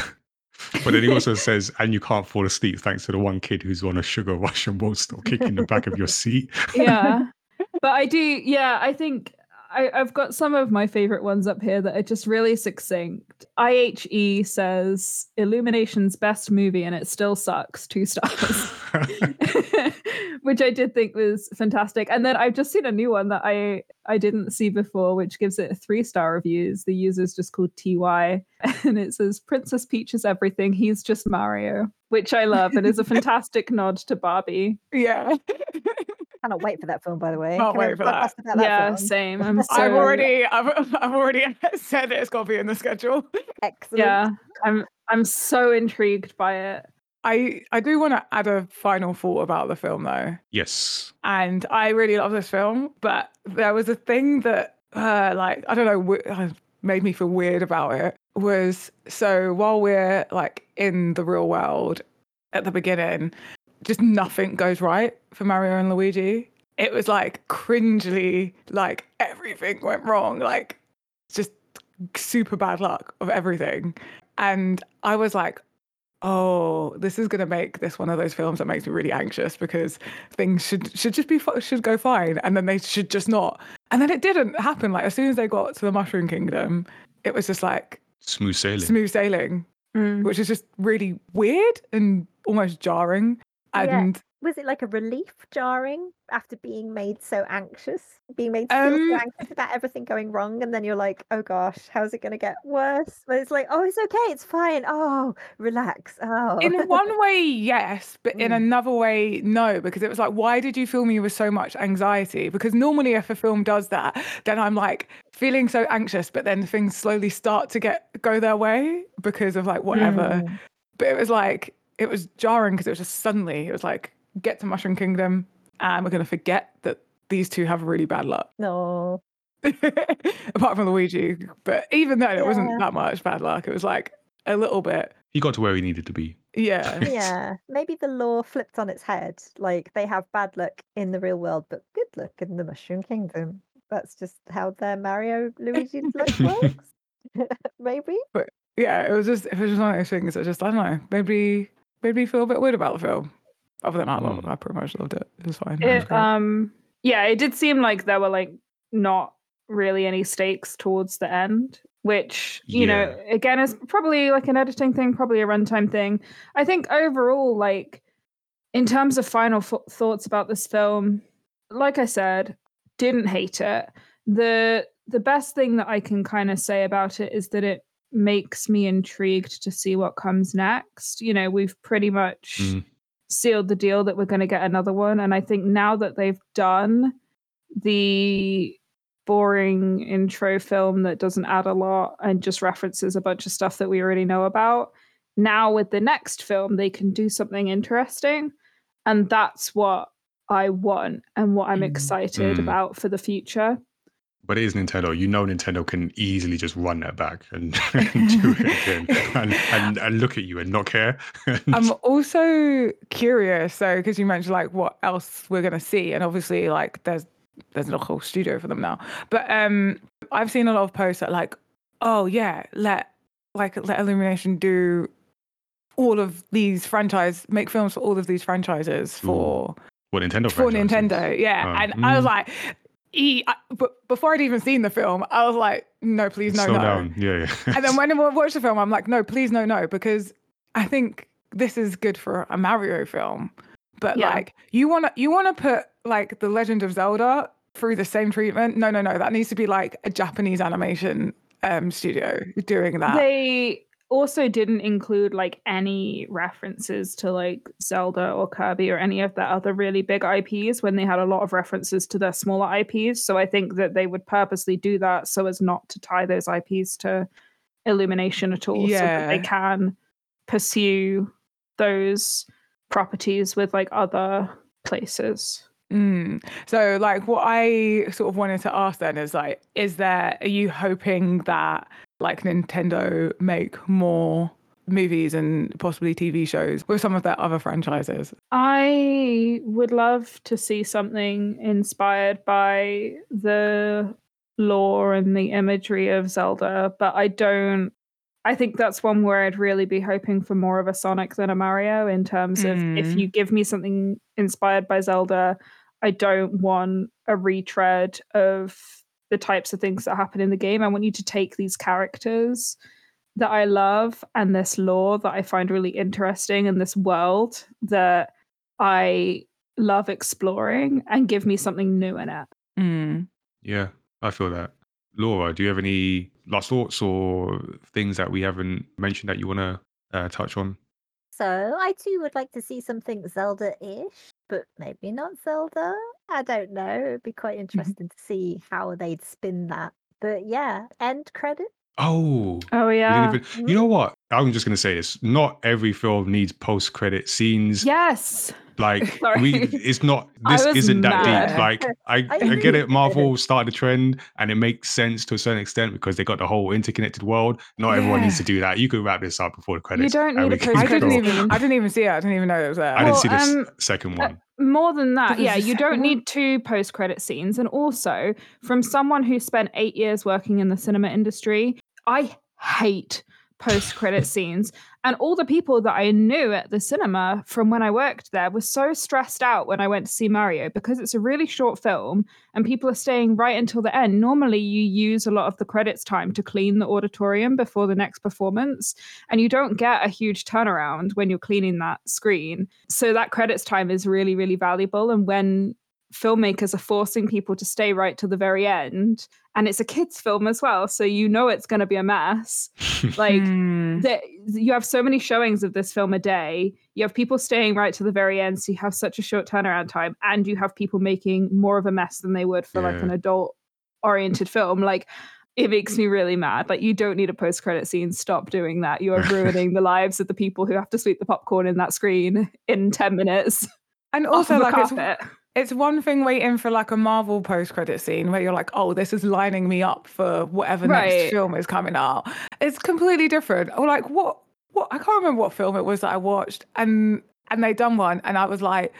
but then he also says, and you can't fall asleep thanks to the one kid who's on a sugar rush and won't stop kicking the back of your seat. yeah but i do yeah i think I, i've got some of my favorite ones up here that are just really succinct ihe says illumination's best movie and it still sucks two stars which i did think was fantastic and then i've just seen a new one that i i didn't see before which gives it three star reviews the user's just called ty and it says princess peach is everything he's just mario which i love and is a fantastic nod to barbie yeah. cannot wait for that film, by the way. Can't Can we wait for that. that yeah film? same i'm so I've already, I've, I've already said it, it's got to be in the schedule. Excellent. yeah i'm i'm so intrigued by it I, I do want to add a final thought about the film though. yes. and I really love this film. But there was a thing that, uh, like, I don't know, w- uh, made me feel weird about it. Was so while we're like in the real world at the beginning, just nothing goes right for Mario and Luigi. It was like cringely, like everything went wrong, like just super bad luck of everything. And I was like, oh, this is going to make this one of those films that makes me really anxious because things should should just be should go fine and then they should just not. And then it didn't happen. Like as soon as they got to the Mushroom Kingdom, it was just like Smooth sailing. smooth sailing, Mm. which is just really weird and almost jarring. Yeah. Was it like a relief jarring after being made so anxious, being made feel Um, so anxious about everything going wrong, and then you're like, oh gosh, how's it going to get worse? But it's like, oh, it's okay, it's fine. Oh, relax. Oh, in one way, yes, but in Mm. another way, no, because it was like, why did you fill me with so much anxiety? Because normally, if a film does that, then I'm like feeling so anxious, but then things slowly start to get go their way because of like whatever. Mm. But it was like it was jarring because it was just suddenly it was like get to Mushroom Kingdom and we're gonna forget that these two have really bad luck. no. Apart from Luigi, but even then, it wasn't that much bad luck. It was like a little bit. He got to where he needed to be. Yeah. Yeah, maybe the law flipped on its head. Like they have bad luck in the real world, but good luck in the Mushroom Kingdom. That's just how their Mario Luigi luck works. maybe. But yeah, it was just it was just one of those things. that just I don't know, maybe maybe feel a bit weird about the film. Other than I love it, Mm. I pretty much loved it. It was fine. It It, great. um, yeah, it did seem like there were like not really any stakes towards the end, which you know, again, is probably like an editing thing, probably a runtime thing. I think overall, like in terms of final f- thoughts about this film, like I said, didn't hate it. the The best thing that I can kind of say about it is that it makes me intrigued to see what comes next. You know, we've pretty much Mm. Sealed the deal that we're going to get another one. And I think now that they've done the boring intro film that doesn't add a lot and just references a bunch of stuff that we already know about, now with the next film, they can do something interesting. And that's what I want and what I'm Mm. excited Mm. about for the future. But it is Nintendo. You know Nintendo can easily just run that back and, and do it again and, and, and look at you and not care. I'm also curious, so because you mentioned like what else we're gonna see, and obviously like there's there's not a whole studio for them now. But um I've seen a lot of posts that like, oh yeah, let like let Illumination do all of these franchises, make films for all of these franchises for what Nintendo for franchises? Nintendo, yeah. Oh, and I was mm. like, e- I, but before I'd even seen the film, I was like, no, please, no, Slow no. down. Yeah, yeah. And then when I watched the film, I'm like, no, please, no, no, because I think this is good for a Mario film. But Yeah. like, you want to you want to put like the Legend of Zelda through the same treatment? No, no, no. That needs to be like a Japanese animation um studio doing that. They also didn't include like any references to like Zelda or Kirby or any of the other really big IPs when they had a lot of references to their smaller IPs. So I think that they would purposely do that so as not to tie those IPs to Illumination at all. So that they can pursue those properties with like other places. Mm. So, like, what I sort of wanted to ask then is like, is there, are you hoping that like Nintendo make more movies and possibly TV shows with some of their other franchises? I would love to see something inspired by the lore and the imagery of Zelda, but I don't. I think that's one where I'd really be hoping for more of a Sonic than a Mario in terms of if Mm. you give me something inspired by Zelda, I don't want a retread of the types of things that happen in the game. I want you to take these characters that I love and this lore that I find really interesting and this world that I love exploring and give me something new in it. Mm. yeah, I feel that. Laura, do you have any last thoughts or things that we haven't mentioned that you want to uh, touch on? So I too would like to see something Zelda-ish, but maybe not Zelda. I don't know. It'd be quite mm-hmm. interesting to see how they'd spin that. But yeah, end credit. Oh, Oh yeah. even- you mm-hmm. know what? I'm just going to say this. Not every film needs post credit scenes. Yes. Like Sorry. we, it's not. This isn't that deep. Like I, I I get it. Marvel started the trend, and it makes sense to a certain extent because they got the whole interconnected world. Not everyone needs to do that. You could wrap this up before the credits. You don't need a can I post-credit go. didn't even. I didn't even see it. I didn't even know it was there. I didn't Well, see the um, second uh, one. More than that, yeah, you don't need two post credit scenes. And also, from someone who spent eight years working in the cinema industry, I hate post credit scenes. And all the people that I knew at the cinema from when I worked there were so stressed out when I went to see Mario because it's a really short film and people are staying right until the end. Normally, you use a lot of the credits time to clean the auditorium before the next performance, and you don't get a huge turnaround when you're cleaning that screen. So, that credits time is really, really valuable. And when filmmakers are forcing people to stay right to the very end and it's a kids film as well so you know it's going to be a mess. Like Hmm. the, you have so many showings of this film a day you have people staying right to the very end so you have such a short turnaround time and you have people making more of a mess than they would for like an adult oriented film. Like it makes me really mad. Like you don't need a post credit scene. Stop doing that. You are ruining the lives of the people who have to sweep the popcorn in that screen in 10 minutes. And also also, like, it's, carpet it's one thing waiting for like a Marvel post credit scene where you're like, oh, this is lining me up for whatever Right. next film is coming out. It's completely different. Or like, what? What? I can't remember what film it was that I watched, and and they done one, and I was like,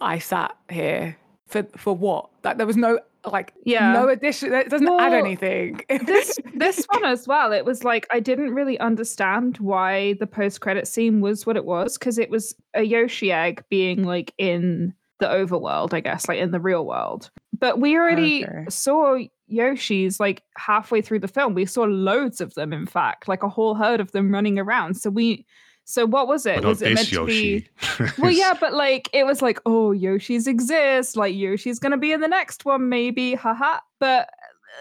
I sat here for for what? Like there was no like Yeah. no addition. It doesn't add anything. this this one as well it was like i didn't really understand why the post credit scene was what it was because it was a yoshi egg being like in the overworld i guess like in the real world but we already Okay. saw yoshis like halfway through the film we saw loads of them in fact like a whole herd of them running around so we so what was it But was it meant this to be well, yeah, but like it was like, oh, Yoshi's exist. Like Yoshi's gonna be in the next one, maybe. Haha. But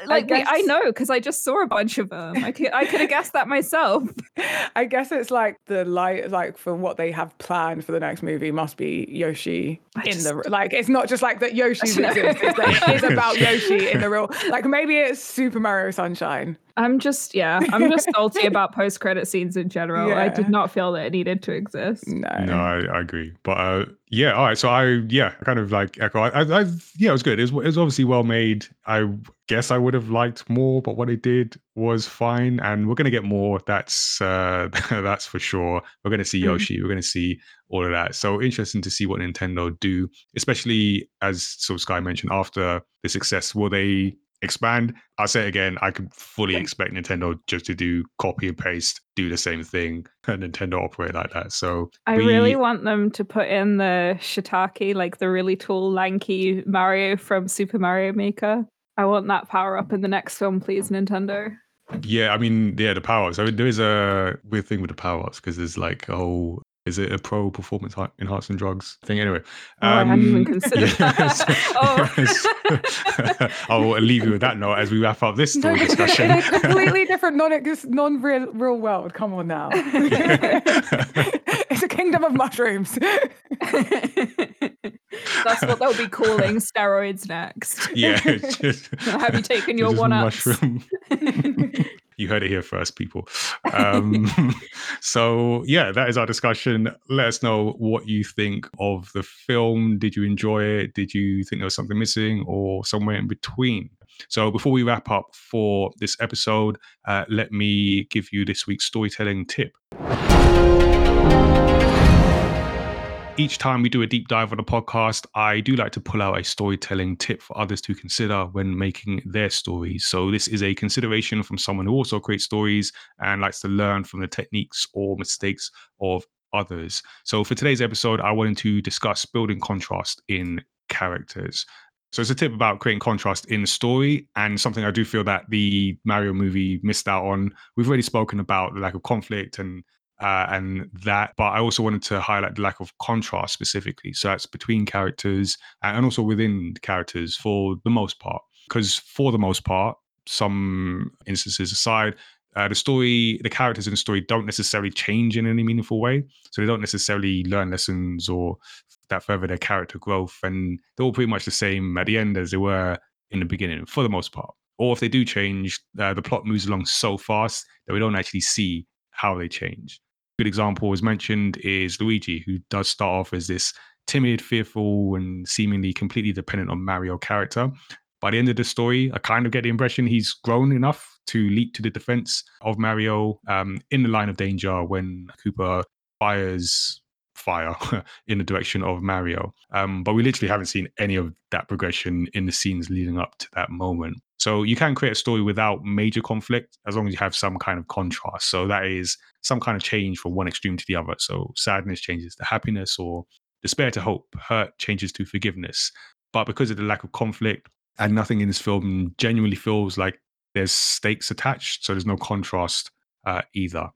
Uh, like we- I guess- know because I just saw a bunch of them. I could I could have guessed that myself. I guess it's like the light, like for what they have planned for the next movie must be Yoshi I in the like. It's not just like that Yoshi know. exist. It's, it is about Yoshi in the real. Like maybe it's Super Mario Sunshine. I'm just yeah, I'm just salty about post credit scenes in general. I did not feel that it needed to exist. No. No, I, I agree. But uh, yeah, all right. So I yeah, I kind of like echo. I, I, I yeah, it was good. It was, it was obviously well made. I guess I would have liked more, but what it did was fine. And we're gonna get more. That's uh, that's for sure. We're gonna see Mhm. Yoshi. We're gonna see all of that. So interesting to see what Nintendo do, especially as sort of Sky mentioned after the success. Will they expand? I'll say it again. I could fully expect Nintendo just to do copy and paste, do the same thing, and Nintendo operate like that. So I we- really want them to put in the shiitake, like the really tall, lanky Mario from Super Mario Maker. I want that power up in the next film, please, Nintendo. Yeah, I mean, yeah, the power ups. I mean, there is a weird thing with the power ups because there's like a whole. Is it a pro performance enhancing drugs thing? Anyway, Oh, I hadn't even um, considered yes, that. yes. I'll leave you with that note as we wrap up this No, discussion. in a completely different, non non real real world. Come on now. it's a kingdom of mushrooms. That's what they'll be calling steroids next. yeah, just, Have you taken your one ups? mushroom. You heard it here first, people. Um, so yeah, that is our discussion. Let us know what you think of the film. Did you enjoy it? Did you think there was something missing, or somewhere in between? So before we wrap up for this episode, uh, let me give you this week's storytelling tip. Each time we do a deep dive on a podcast, I do like to pull out a storytelling tip for others to consider when making their stories. So, this is a consideration from someone who also creates stories and likes to learn from the techniques or mistakes of others. So, for today's episode, I wanted to discuss building contrast in characters. So, it's a tip about creating contrast in the story and something I do feel that the Mario movie missed out on. We've already spoken about the lack of conflict and uh, and that. But I also wanted to highlight the lack of contrast specifically. So that's between characters and also within characters for the most part. Because for the most part, some instances aside, uh, the story, the characters in the story don't necessarily change in any meaningful way. So they don't necessarily learn lessons or that further their character growth. And they're all pretty much the same at the end as they were in the beginning, for the most part. Or if they do change, uh, the plot moves along so fast that we don't actually see how they change good example was mentioned is Luigi, who does start off as this timid, fearful, and seemingly completely dependent on Mario character. By the end of the story, I kind of get the impression he's grown enough to leap to the defense of Mario um, in the line of danger when Koopa fires fire in the direction of Mario. Um, but we literally haven't seen any of that progression in the scenes leading up to that moment. So you can create a story without major conflict as long as you have some kind of contrast. So that is some kind of change from one extreme to the other. So sadness changes to happiness or despair to hope, hurt changes to forgiveness. But because of the lack of conflict and nothing in this film genuinely feels like there's stakes attached, so there's no contrast uh, either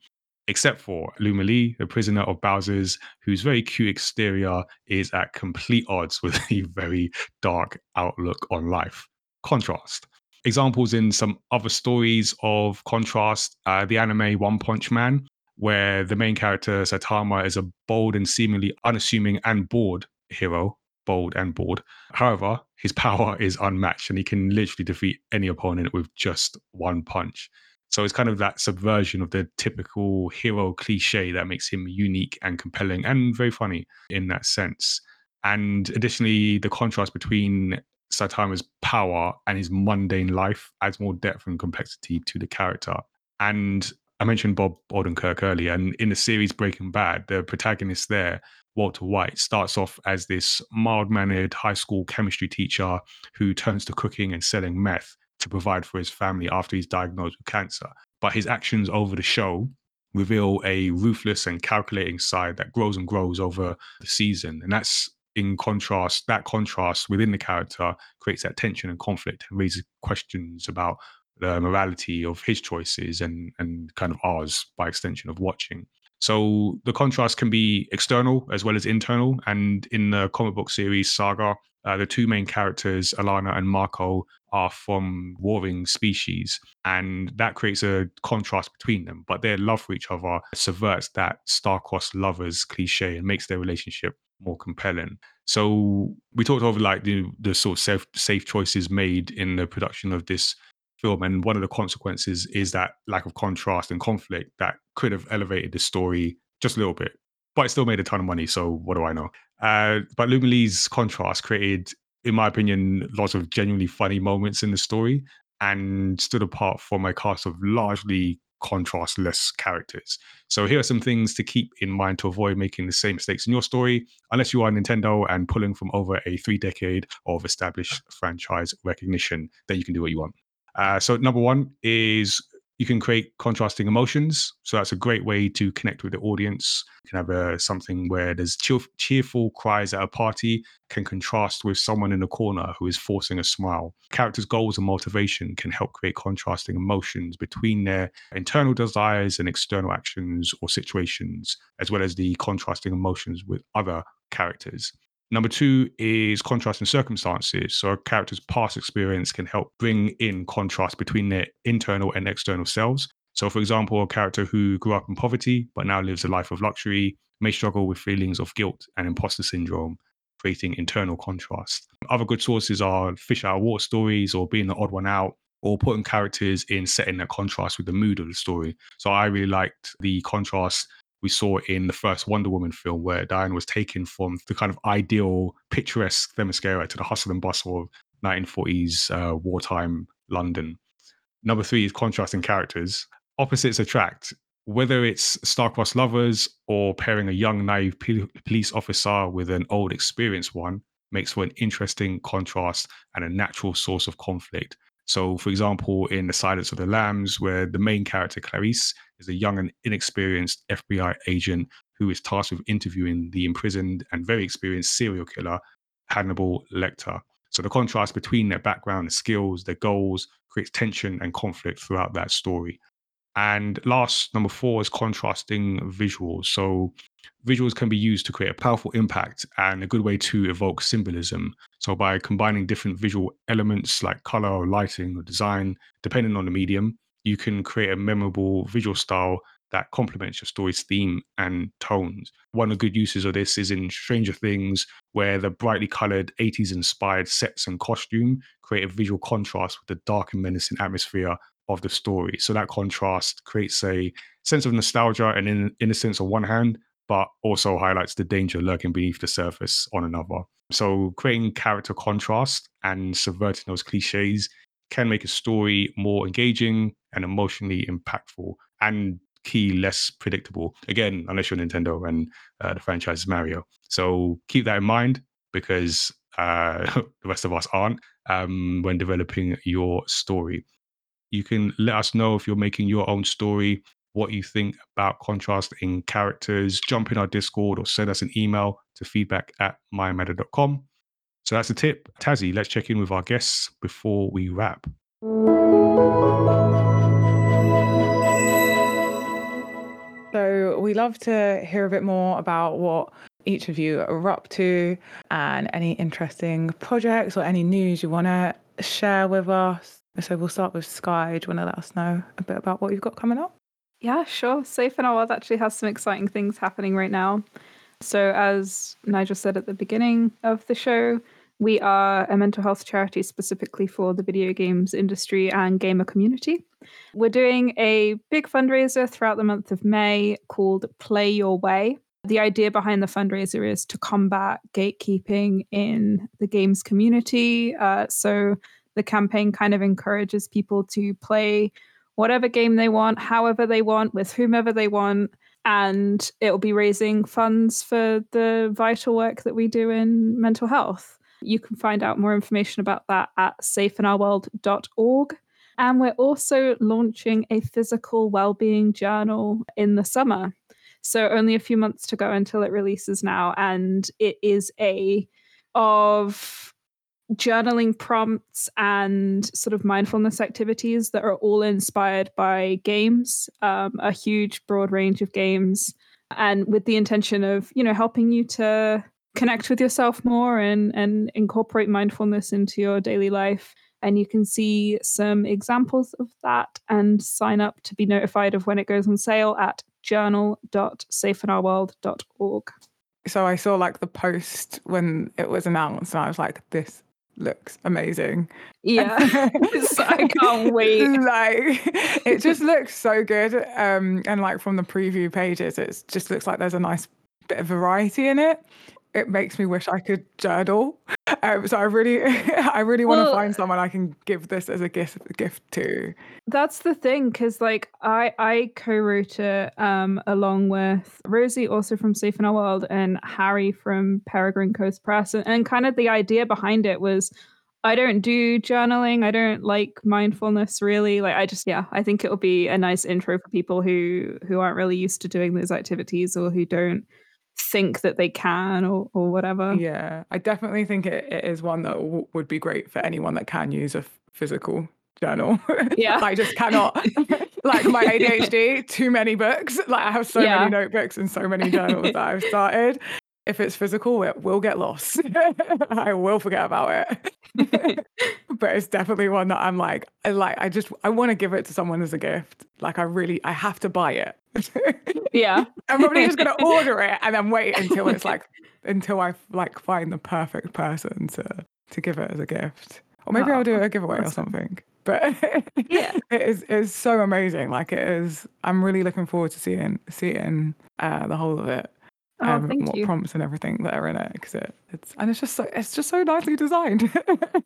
except for Lumalee, the prisoner of Bowser's, whose very cute exterior is at complete odds with a very dark outlook on life. Contrast. Examples in some other stories of contrast uh, the anime One Punch Man, where the main character, Saitama, is a bold and seemingly unassuming and bored hero. Bold and bored. However, his power is unmatched and he can literally defeat any opponent with just one punch. So it's kind of that subversion of the typical hero cliche that makes him unique and compelling and very funny in that sense. And additionally, the contrast between Saitama's power and his mundane life adds more depth and complexity to the character. And I mentioned Bob Odenkirk earlier, and in the series Breaking Bad, the protagonist there, Walter White, starts off as this mild mannered high school chemistry teacher who turns to cooking and selling meth to provide for his family after he's diagnosed with cancer. But his actions over the show reveal a ruthless and calculating side that grows and grows over the season. And that's in contrast, that contrast within the character creates that tension and conflict and raises questions about the morality of his choices and and kind of ours by extension of watching. So the contrast can be external as well as internal. And in the comic book series Saga, uh, the two main characters, Alana and Marco, are from warring species, and that creates a contrast between them. But their love for each other subverts that star-crossed lovers cliche and makes their relationship more compelling. So we talked over like the the sort of safe safe choices made in the production of this film, and one of the consequences is that lack of contrast and conflict that could have elevated the story just a little bit, but it still made a ton of money. So what do I know? Uh, but Lumalee's contrast created, in my opinion, lots of genuinely funny moments in the story and stood apart from a cast of largely contrastless characters. So here are some things to keep in mind to avoid making the same mistakes in your story, unless you are Nintendo and pulling from over a three decade of established franchise recognition. Then you can do what you want. Uh, so number one is you can create contrasting emotions. So that's a great way to connect with the audience. You can have a, uh, something where there's cheer, cheerful cries at a party can contrast with someone in the corner who is forcing a smile. Characters' goals and motivation can help create contrasting emotions between their internal desires and external actions or situations, as well as the contrasting emotions with other characters. Number two is contrast in circumstances. So a character's past experience can help bring in contrast between their internal and external selves. So, for example, a character who grew up in poverty but now lives a life of luxury may struggle with feelings of guilt and imposter syndrome, creating internal contrast. Other good sources are fish out of water stories or being the odd one out or putting characters in setting that contrast with the mood of the story. So I really liked the contrast we saw in the first Wonder Woman film, where Diane was taken from the kind of ideal, picturesque Themyscira to the hustle and bustle of 1940s uh, wartime London. Number three is contrasting characters. Opposites attract. Whether it's star-crossed lovers or pairing a young, naive police officer with an old, experienced one, makes for an interesting contrast and a natural source of conflict. So, for example, in The Silence of the Lambs, where the main character, Clarice, is a young and inexperienced FBI agent who is tasked with interviewing the imprisoned and very experienced serial killer, Hannibal Lecter. So, the contrast between their background, their skills, their goals creates tension and conflict throughout that story. And last, number four is contrasting visuals. So, visuals can be used to create a powerful impact and a good way to evoke symbolism. So, by combining different visual elements like color or lighting or design, depending on the medium, you can create a memorable visual style that complements your story's theme and tones. One of the good uses of this is in Stranger Things, where the brightly colored 80s inspired sets and costume create a visual contrast with the dark and menacing atmosphere of the story. So that contrast creates a sense of nostalgia and in- innocence on one hand, but also highlights the danger lurking beneath the surface on another. So creating character contrast and subverting those cliches can make a story more engaging and emotionally impactful. And key less predictable. Again, unless you're Nintendo and uh, the franchise is Mario. So keep that in mind because uh, the rest of us aren't um, when developing your story. You can let us know if you're making your own story, what you think about contrast in characters. Jump in our Discord or send us an email to feedback at mymatter.com. So that's the tip. Tazziii, let's check in with our guests before we wrap. So we love to hear a bit more about what each of you are up to and any interesting projects or any news you want to share with us. So we'll start with Sky. Do you want to let us know a bit about what you've got coming up? Yeah, sure. Safe in Our World actually has some exciting things happening right now. So, as Nigel said at the beginning of the show, we are a mental health charity specifically for the video games industry and gamer community. We're doing a big fundraiser throughout the month of May called Play Your Way. The idea behind the fundraiser is to combat gatekeeping in the games community. Uh, so the campaign kind of encourages people to play whatever game they want, however they want, with whomever they want. And it will be raising funds for the vital work that we do in mental health. You can find out more information about that at safeinourworld.org. And we're also launching a physical well-being journal in the summer. So only a few months to go until it releases now. And it is a of journaling prompts and sort of mindfulness activities that are all inspired by games, um, a huge broad range of games, and with the intention of, you know, helping you to connect with yourself more and and incorporate mindfulness into your daily life and you can see some examples of that and sign up to be notified of when it goes on sale at journal.safeinourworld.org. So I saw like the post when it was announced and I was like, this looks amazing. Yeah. I can't wait. like it just looks so good. Um and like from the preview pages, it just looks like there's a nice bit of variety in it it makes me wish I could journal. Um, so I really, I really want to Well- find someone I can give this as a gift, gift to. That's the thing, because like I I co-wrote it um along with Rosie, also from Safe in Our World, and Harry from Peregrine Coast Press, and, and kind of the idea behind it was. I don't do journaling. I don't like mindfulness really. Like I just yeah, I think it'll be a nice intro for people who who aren't really used to doing those activities or who don't think that they can or or whatever. Yeah, I definitely think it, it is one that w- would be great for anyone that can use a f- physical journal. Yeah. I just cannot. like my ADHD, too many books. Like I have so Yeah. many notebooks and so many journals that I've started. If it's physical, it will get lost. I will forget about it. but it's definitely one that I'm like, I like. I just I want to give it to someone as a gift. Like I really, I have to buy it. Yeah. I'm probably just gonna order it and then wait until it's like until I like find the perfect person to to give it as a gift. Or maybe I'll do a giveaway or something. But Yeah. it is it's so amazing. Like it is. I'm really looking forward to seeing seeing uh, the whole of it. Oh, um, thank what you. prompts and everything that are in it because it, it's and it's just so it's just so nicely designed.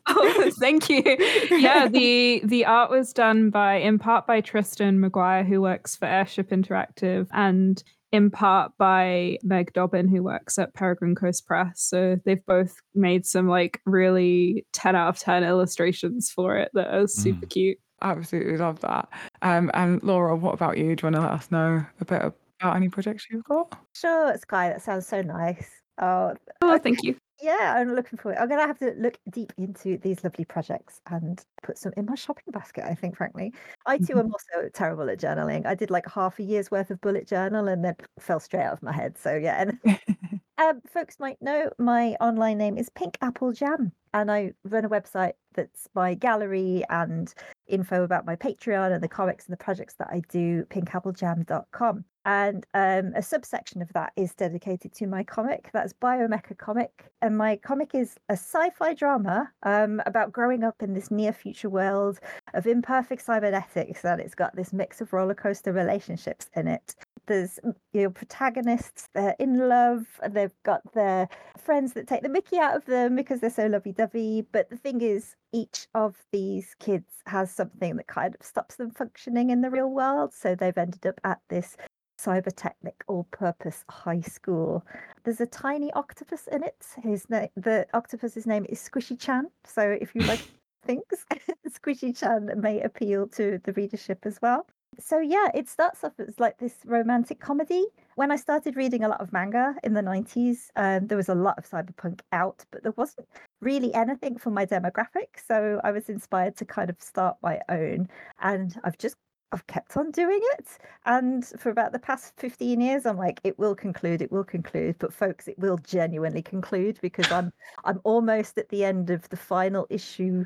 Oh, thank you. Yeah, the the art was done by in part by Tristan Maguire, who works for Airship Interactive, and in part by Meg Dobbin, who works at Peregrine Coast Press. So they've both made some like really ten out of ten illustrations for it that are super cute. Absolutely love that. Um, and Laura, what about you? Do you want to let us know a bit about any projects you've got? Sure, Sky, that sounds so nice. Oh, Oh, thank you. yeah, I'm looking forward. I'm gonna have to look deep into these lovely projects and put some in my shopping basket. I think, frankly, I too am also terrible at journaling. I did like half a year's worth of bullet journal and then fell straight out of my head. So yeah, um, folks might know my online name is Pink Apple Jam, and I run a website that's my gallery and info about my Patreon and the comics and the projects that I do, pinkapplejam.com. And um, a subsection of that is dedicated to my comic. That's Biomecha Comic. And my comic is a sci fi drama um, about growing up in this near future world of imperfect cybernetics. And it's got this mix of roller coaster relationships in it. There's your protagonists, they're in love, and they've got their friends that take the mickey out of them because they're so lovey dovey. But the thing is, each of these kids has something that kind of stops them functioning in the real world. So they've ended up at this cybertechnic all-purpose high school. There's a tiny octopus in it. His name, the octopus's name is Squishy Chan. So if you like things, Squishy Chan may appeal to the readership as well. So yeah, it starts off as like this romantic comedy. When I started reading a lot of manga in the 90s, um, there was a lot of cyberpunk out, but there wasn't really anything for my demographic. So I was inspired to kind of start my own. And I've just I've kept on doing it. And for about the past 15 years, I'm like, it will conclude, it will conclude. But folks, it will genuinely conclude because I'm I'm almost at the end of the final issue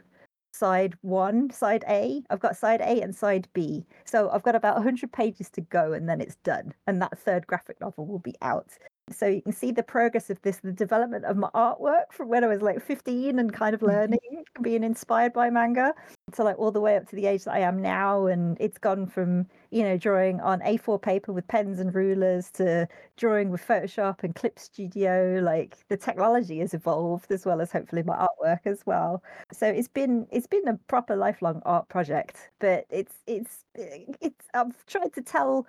side one, side A. I've got side A and side B. So I've got about 100 pages to go and then it's done. And that third graphic novel will be out. So you can see the progress of this, the development of my artwork from when I was like 15 and kind of Mm-hmm. learning, being inspired by manga to like all the way up to the age that I am now. And it's gone from, you know, drawing on A4 paper with pens and rulers to drawing with Photoshop and Clip Studio. Like the technology has evolved as well as hopefully my artwork as well. So it's been it's been a proper lifelong art project, but it's it's it's I've tried to tell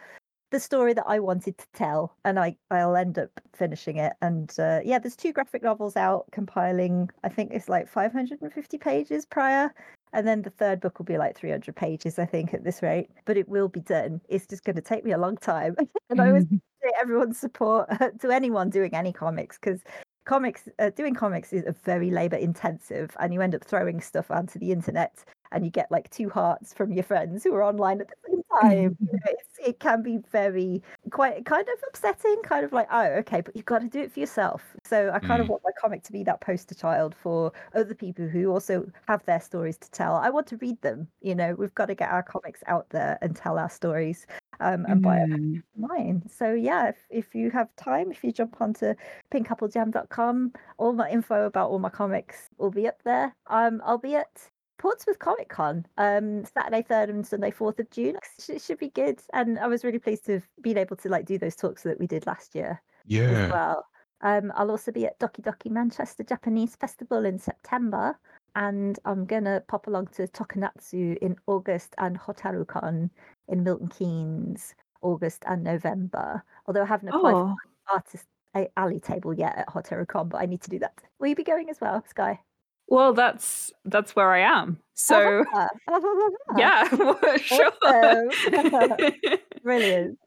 the story that I wanted to tell, and I I'll end up finishing it. And uh, yeah, there's two graphic novels out compiling. I think it's like 550 pages prior, and then the third book will be like 300 pages, I think, at this rate. But it will be done. It's just going to take me a long time, and I always Mhm. appreciate everyone's support to anyone doing any comics because comics uh, doing comics is a very labor intensive and you end up throwing stuff onto the internet and you get like two hearts from your friends who are online at the same time You know, it's, it can be very quite kind of upsetting kind of like oh okay but you've got to do it for yourself so i kind of Mm. want my comic to be that poster child for other people who also have their stories to tell i want to read them you know we've got to get our comics out there and tell our stories um, and buy Mm. mine. So yeah, if, if you have time, if you jump onto pinkappleJam.com, all my info about all my comics will be up there. Um, I'll be at Portsmouth Comic Con um, Saturday 3rd and Sunday 4th of June. It should be good. And I was really pleased to have been able to like do those talks that we did last year as Yeah. well. Um, I'll also be at Doki Doki Manchester Japanese Festival in September. And I'm going to pop along to Tokunatsu in August and HotaruCon in Milton Keynes, August and November. Although I haven't applied for Oh, artist a- alley table yet at HotaruCon, but I need to do that. Will you be going as well, Sky? Well, that's that's where I am. So Ah, ah, ah, ah. yeah, well, sure. Brilliant.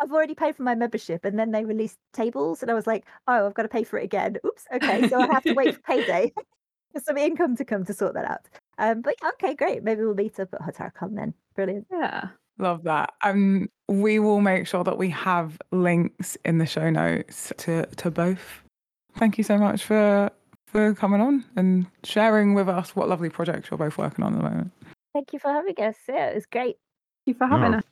I've already paid for my membership and then they released tables and I was like, oh, I've got to pay for it again. Oops. Okay. So I have to wait for payday for some income to come to sort that out. Um, but yeah, okay, great. Maybe we'll meet up at HotaruCon then. Brilliant. yeah. Love that. Um, we will make sure that we have links in the show notes to to both. Thank you so much for for coming on and sharing with us what lovely projects you're both working on at the moment. Thank you for having us. Yeah, it was great. Thank you for having No, us.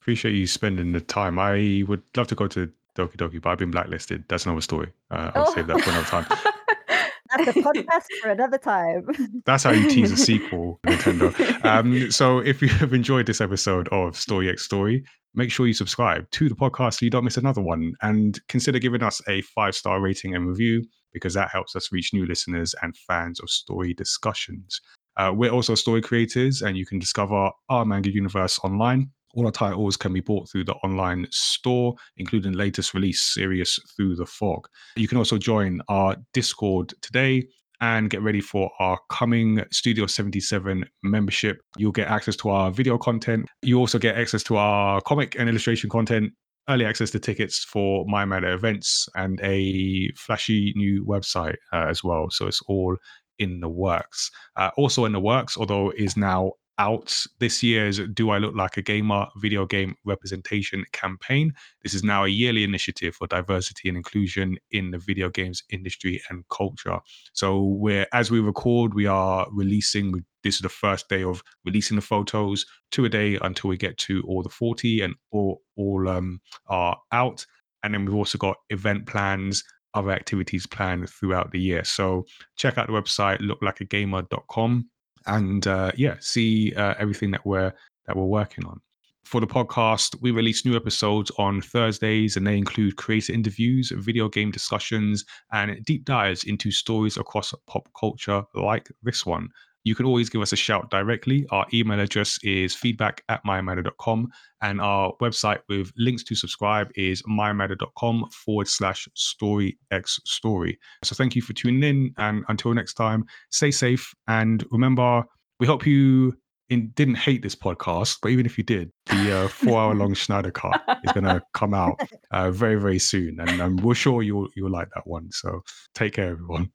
Appreciate you spending the time. I would love to go to Doki Doki, but I've been blacklisted. That's another story. Uh, I'll save that for another time. That's a podcast for another time. That's how you tease a sequel, Nintendo. Um, so if you have enjoyed this episode of Story X Story, make sure you subscribe to the podcast so you don't miss another one. And consider giving us a five star rating and review because that helps us reach new listeners and fans of story discussions. Uh, we're also story creators, and you can discover our manga universe online. All our titles can be bought through the online store, including latest release, Sirius Through the Fog. You can also join our Discord today and get ready for our coming Studio 77 membership. You'll get access to our video content. You also get access to our comic and illustration content, early access to tickets for My Matter events, and a flashy new website uh, as well. So it's all in the works. Uh, also in the works, although is now out this year's Do I Look Like a Gamer video game representation campaign. This is now a yearly initiative for diversity and inclusion in the video games industry and culture. So we're as we record, we are releasing. This is the first day of releasing the photos, two a day until we get to all the forty, and all all um, are out. And then we've also got event plans, other activities planned throughout the year. So check out the website looklikeagamer.com and uh, yeah, see uh, everything that we're that we're working on. for the podcast, we release new episodes on Thursdays, and they include creator interviews, video game discussions, and deep dives into stories across pop culture like this one. You can always give us a shout directly. Our email address is feedback at mymatter.com, and our website with links to subscribe is mymatter.com forward slash story x story. So thank you for tuning in, and until next time, stay safe. And remember, we hope you in, didn't hate this podcast, but even if you did, the uh, four-hour-long Snyder cut is going to come out uh, very, very soon, and um, we're sure you'll you'll like that one. So take care, everyone.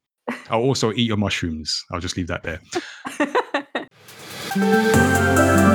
I'll also eat your mushrooms. I'll just leave that there.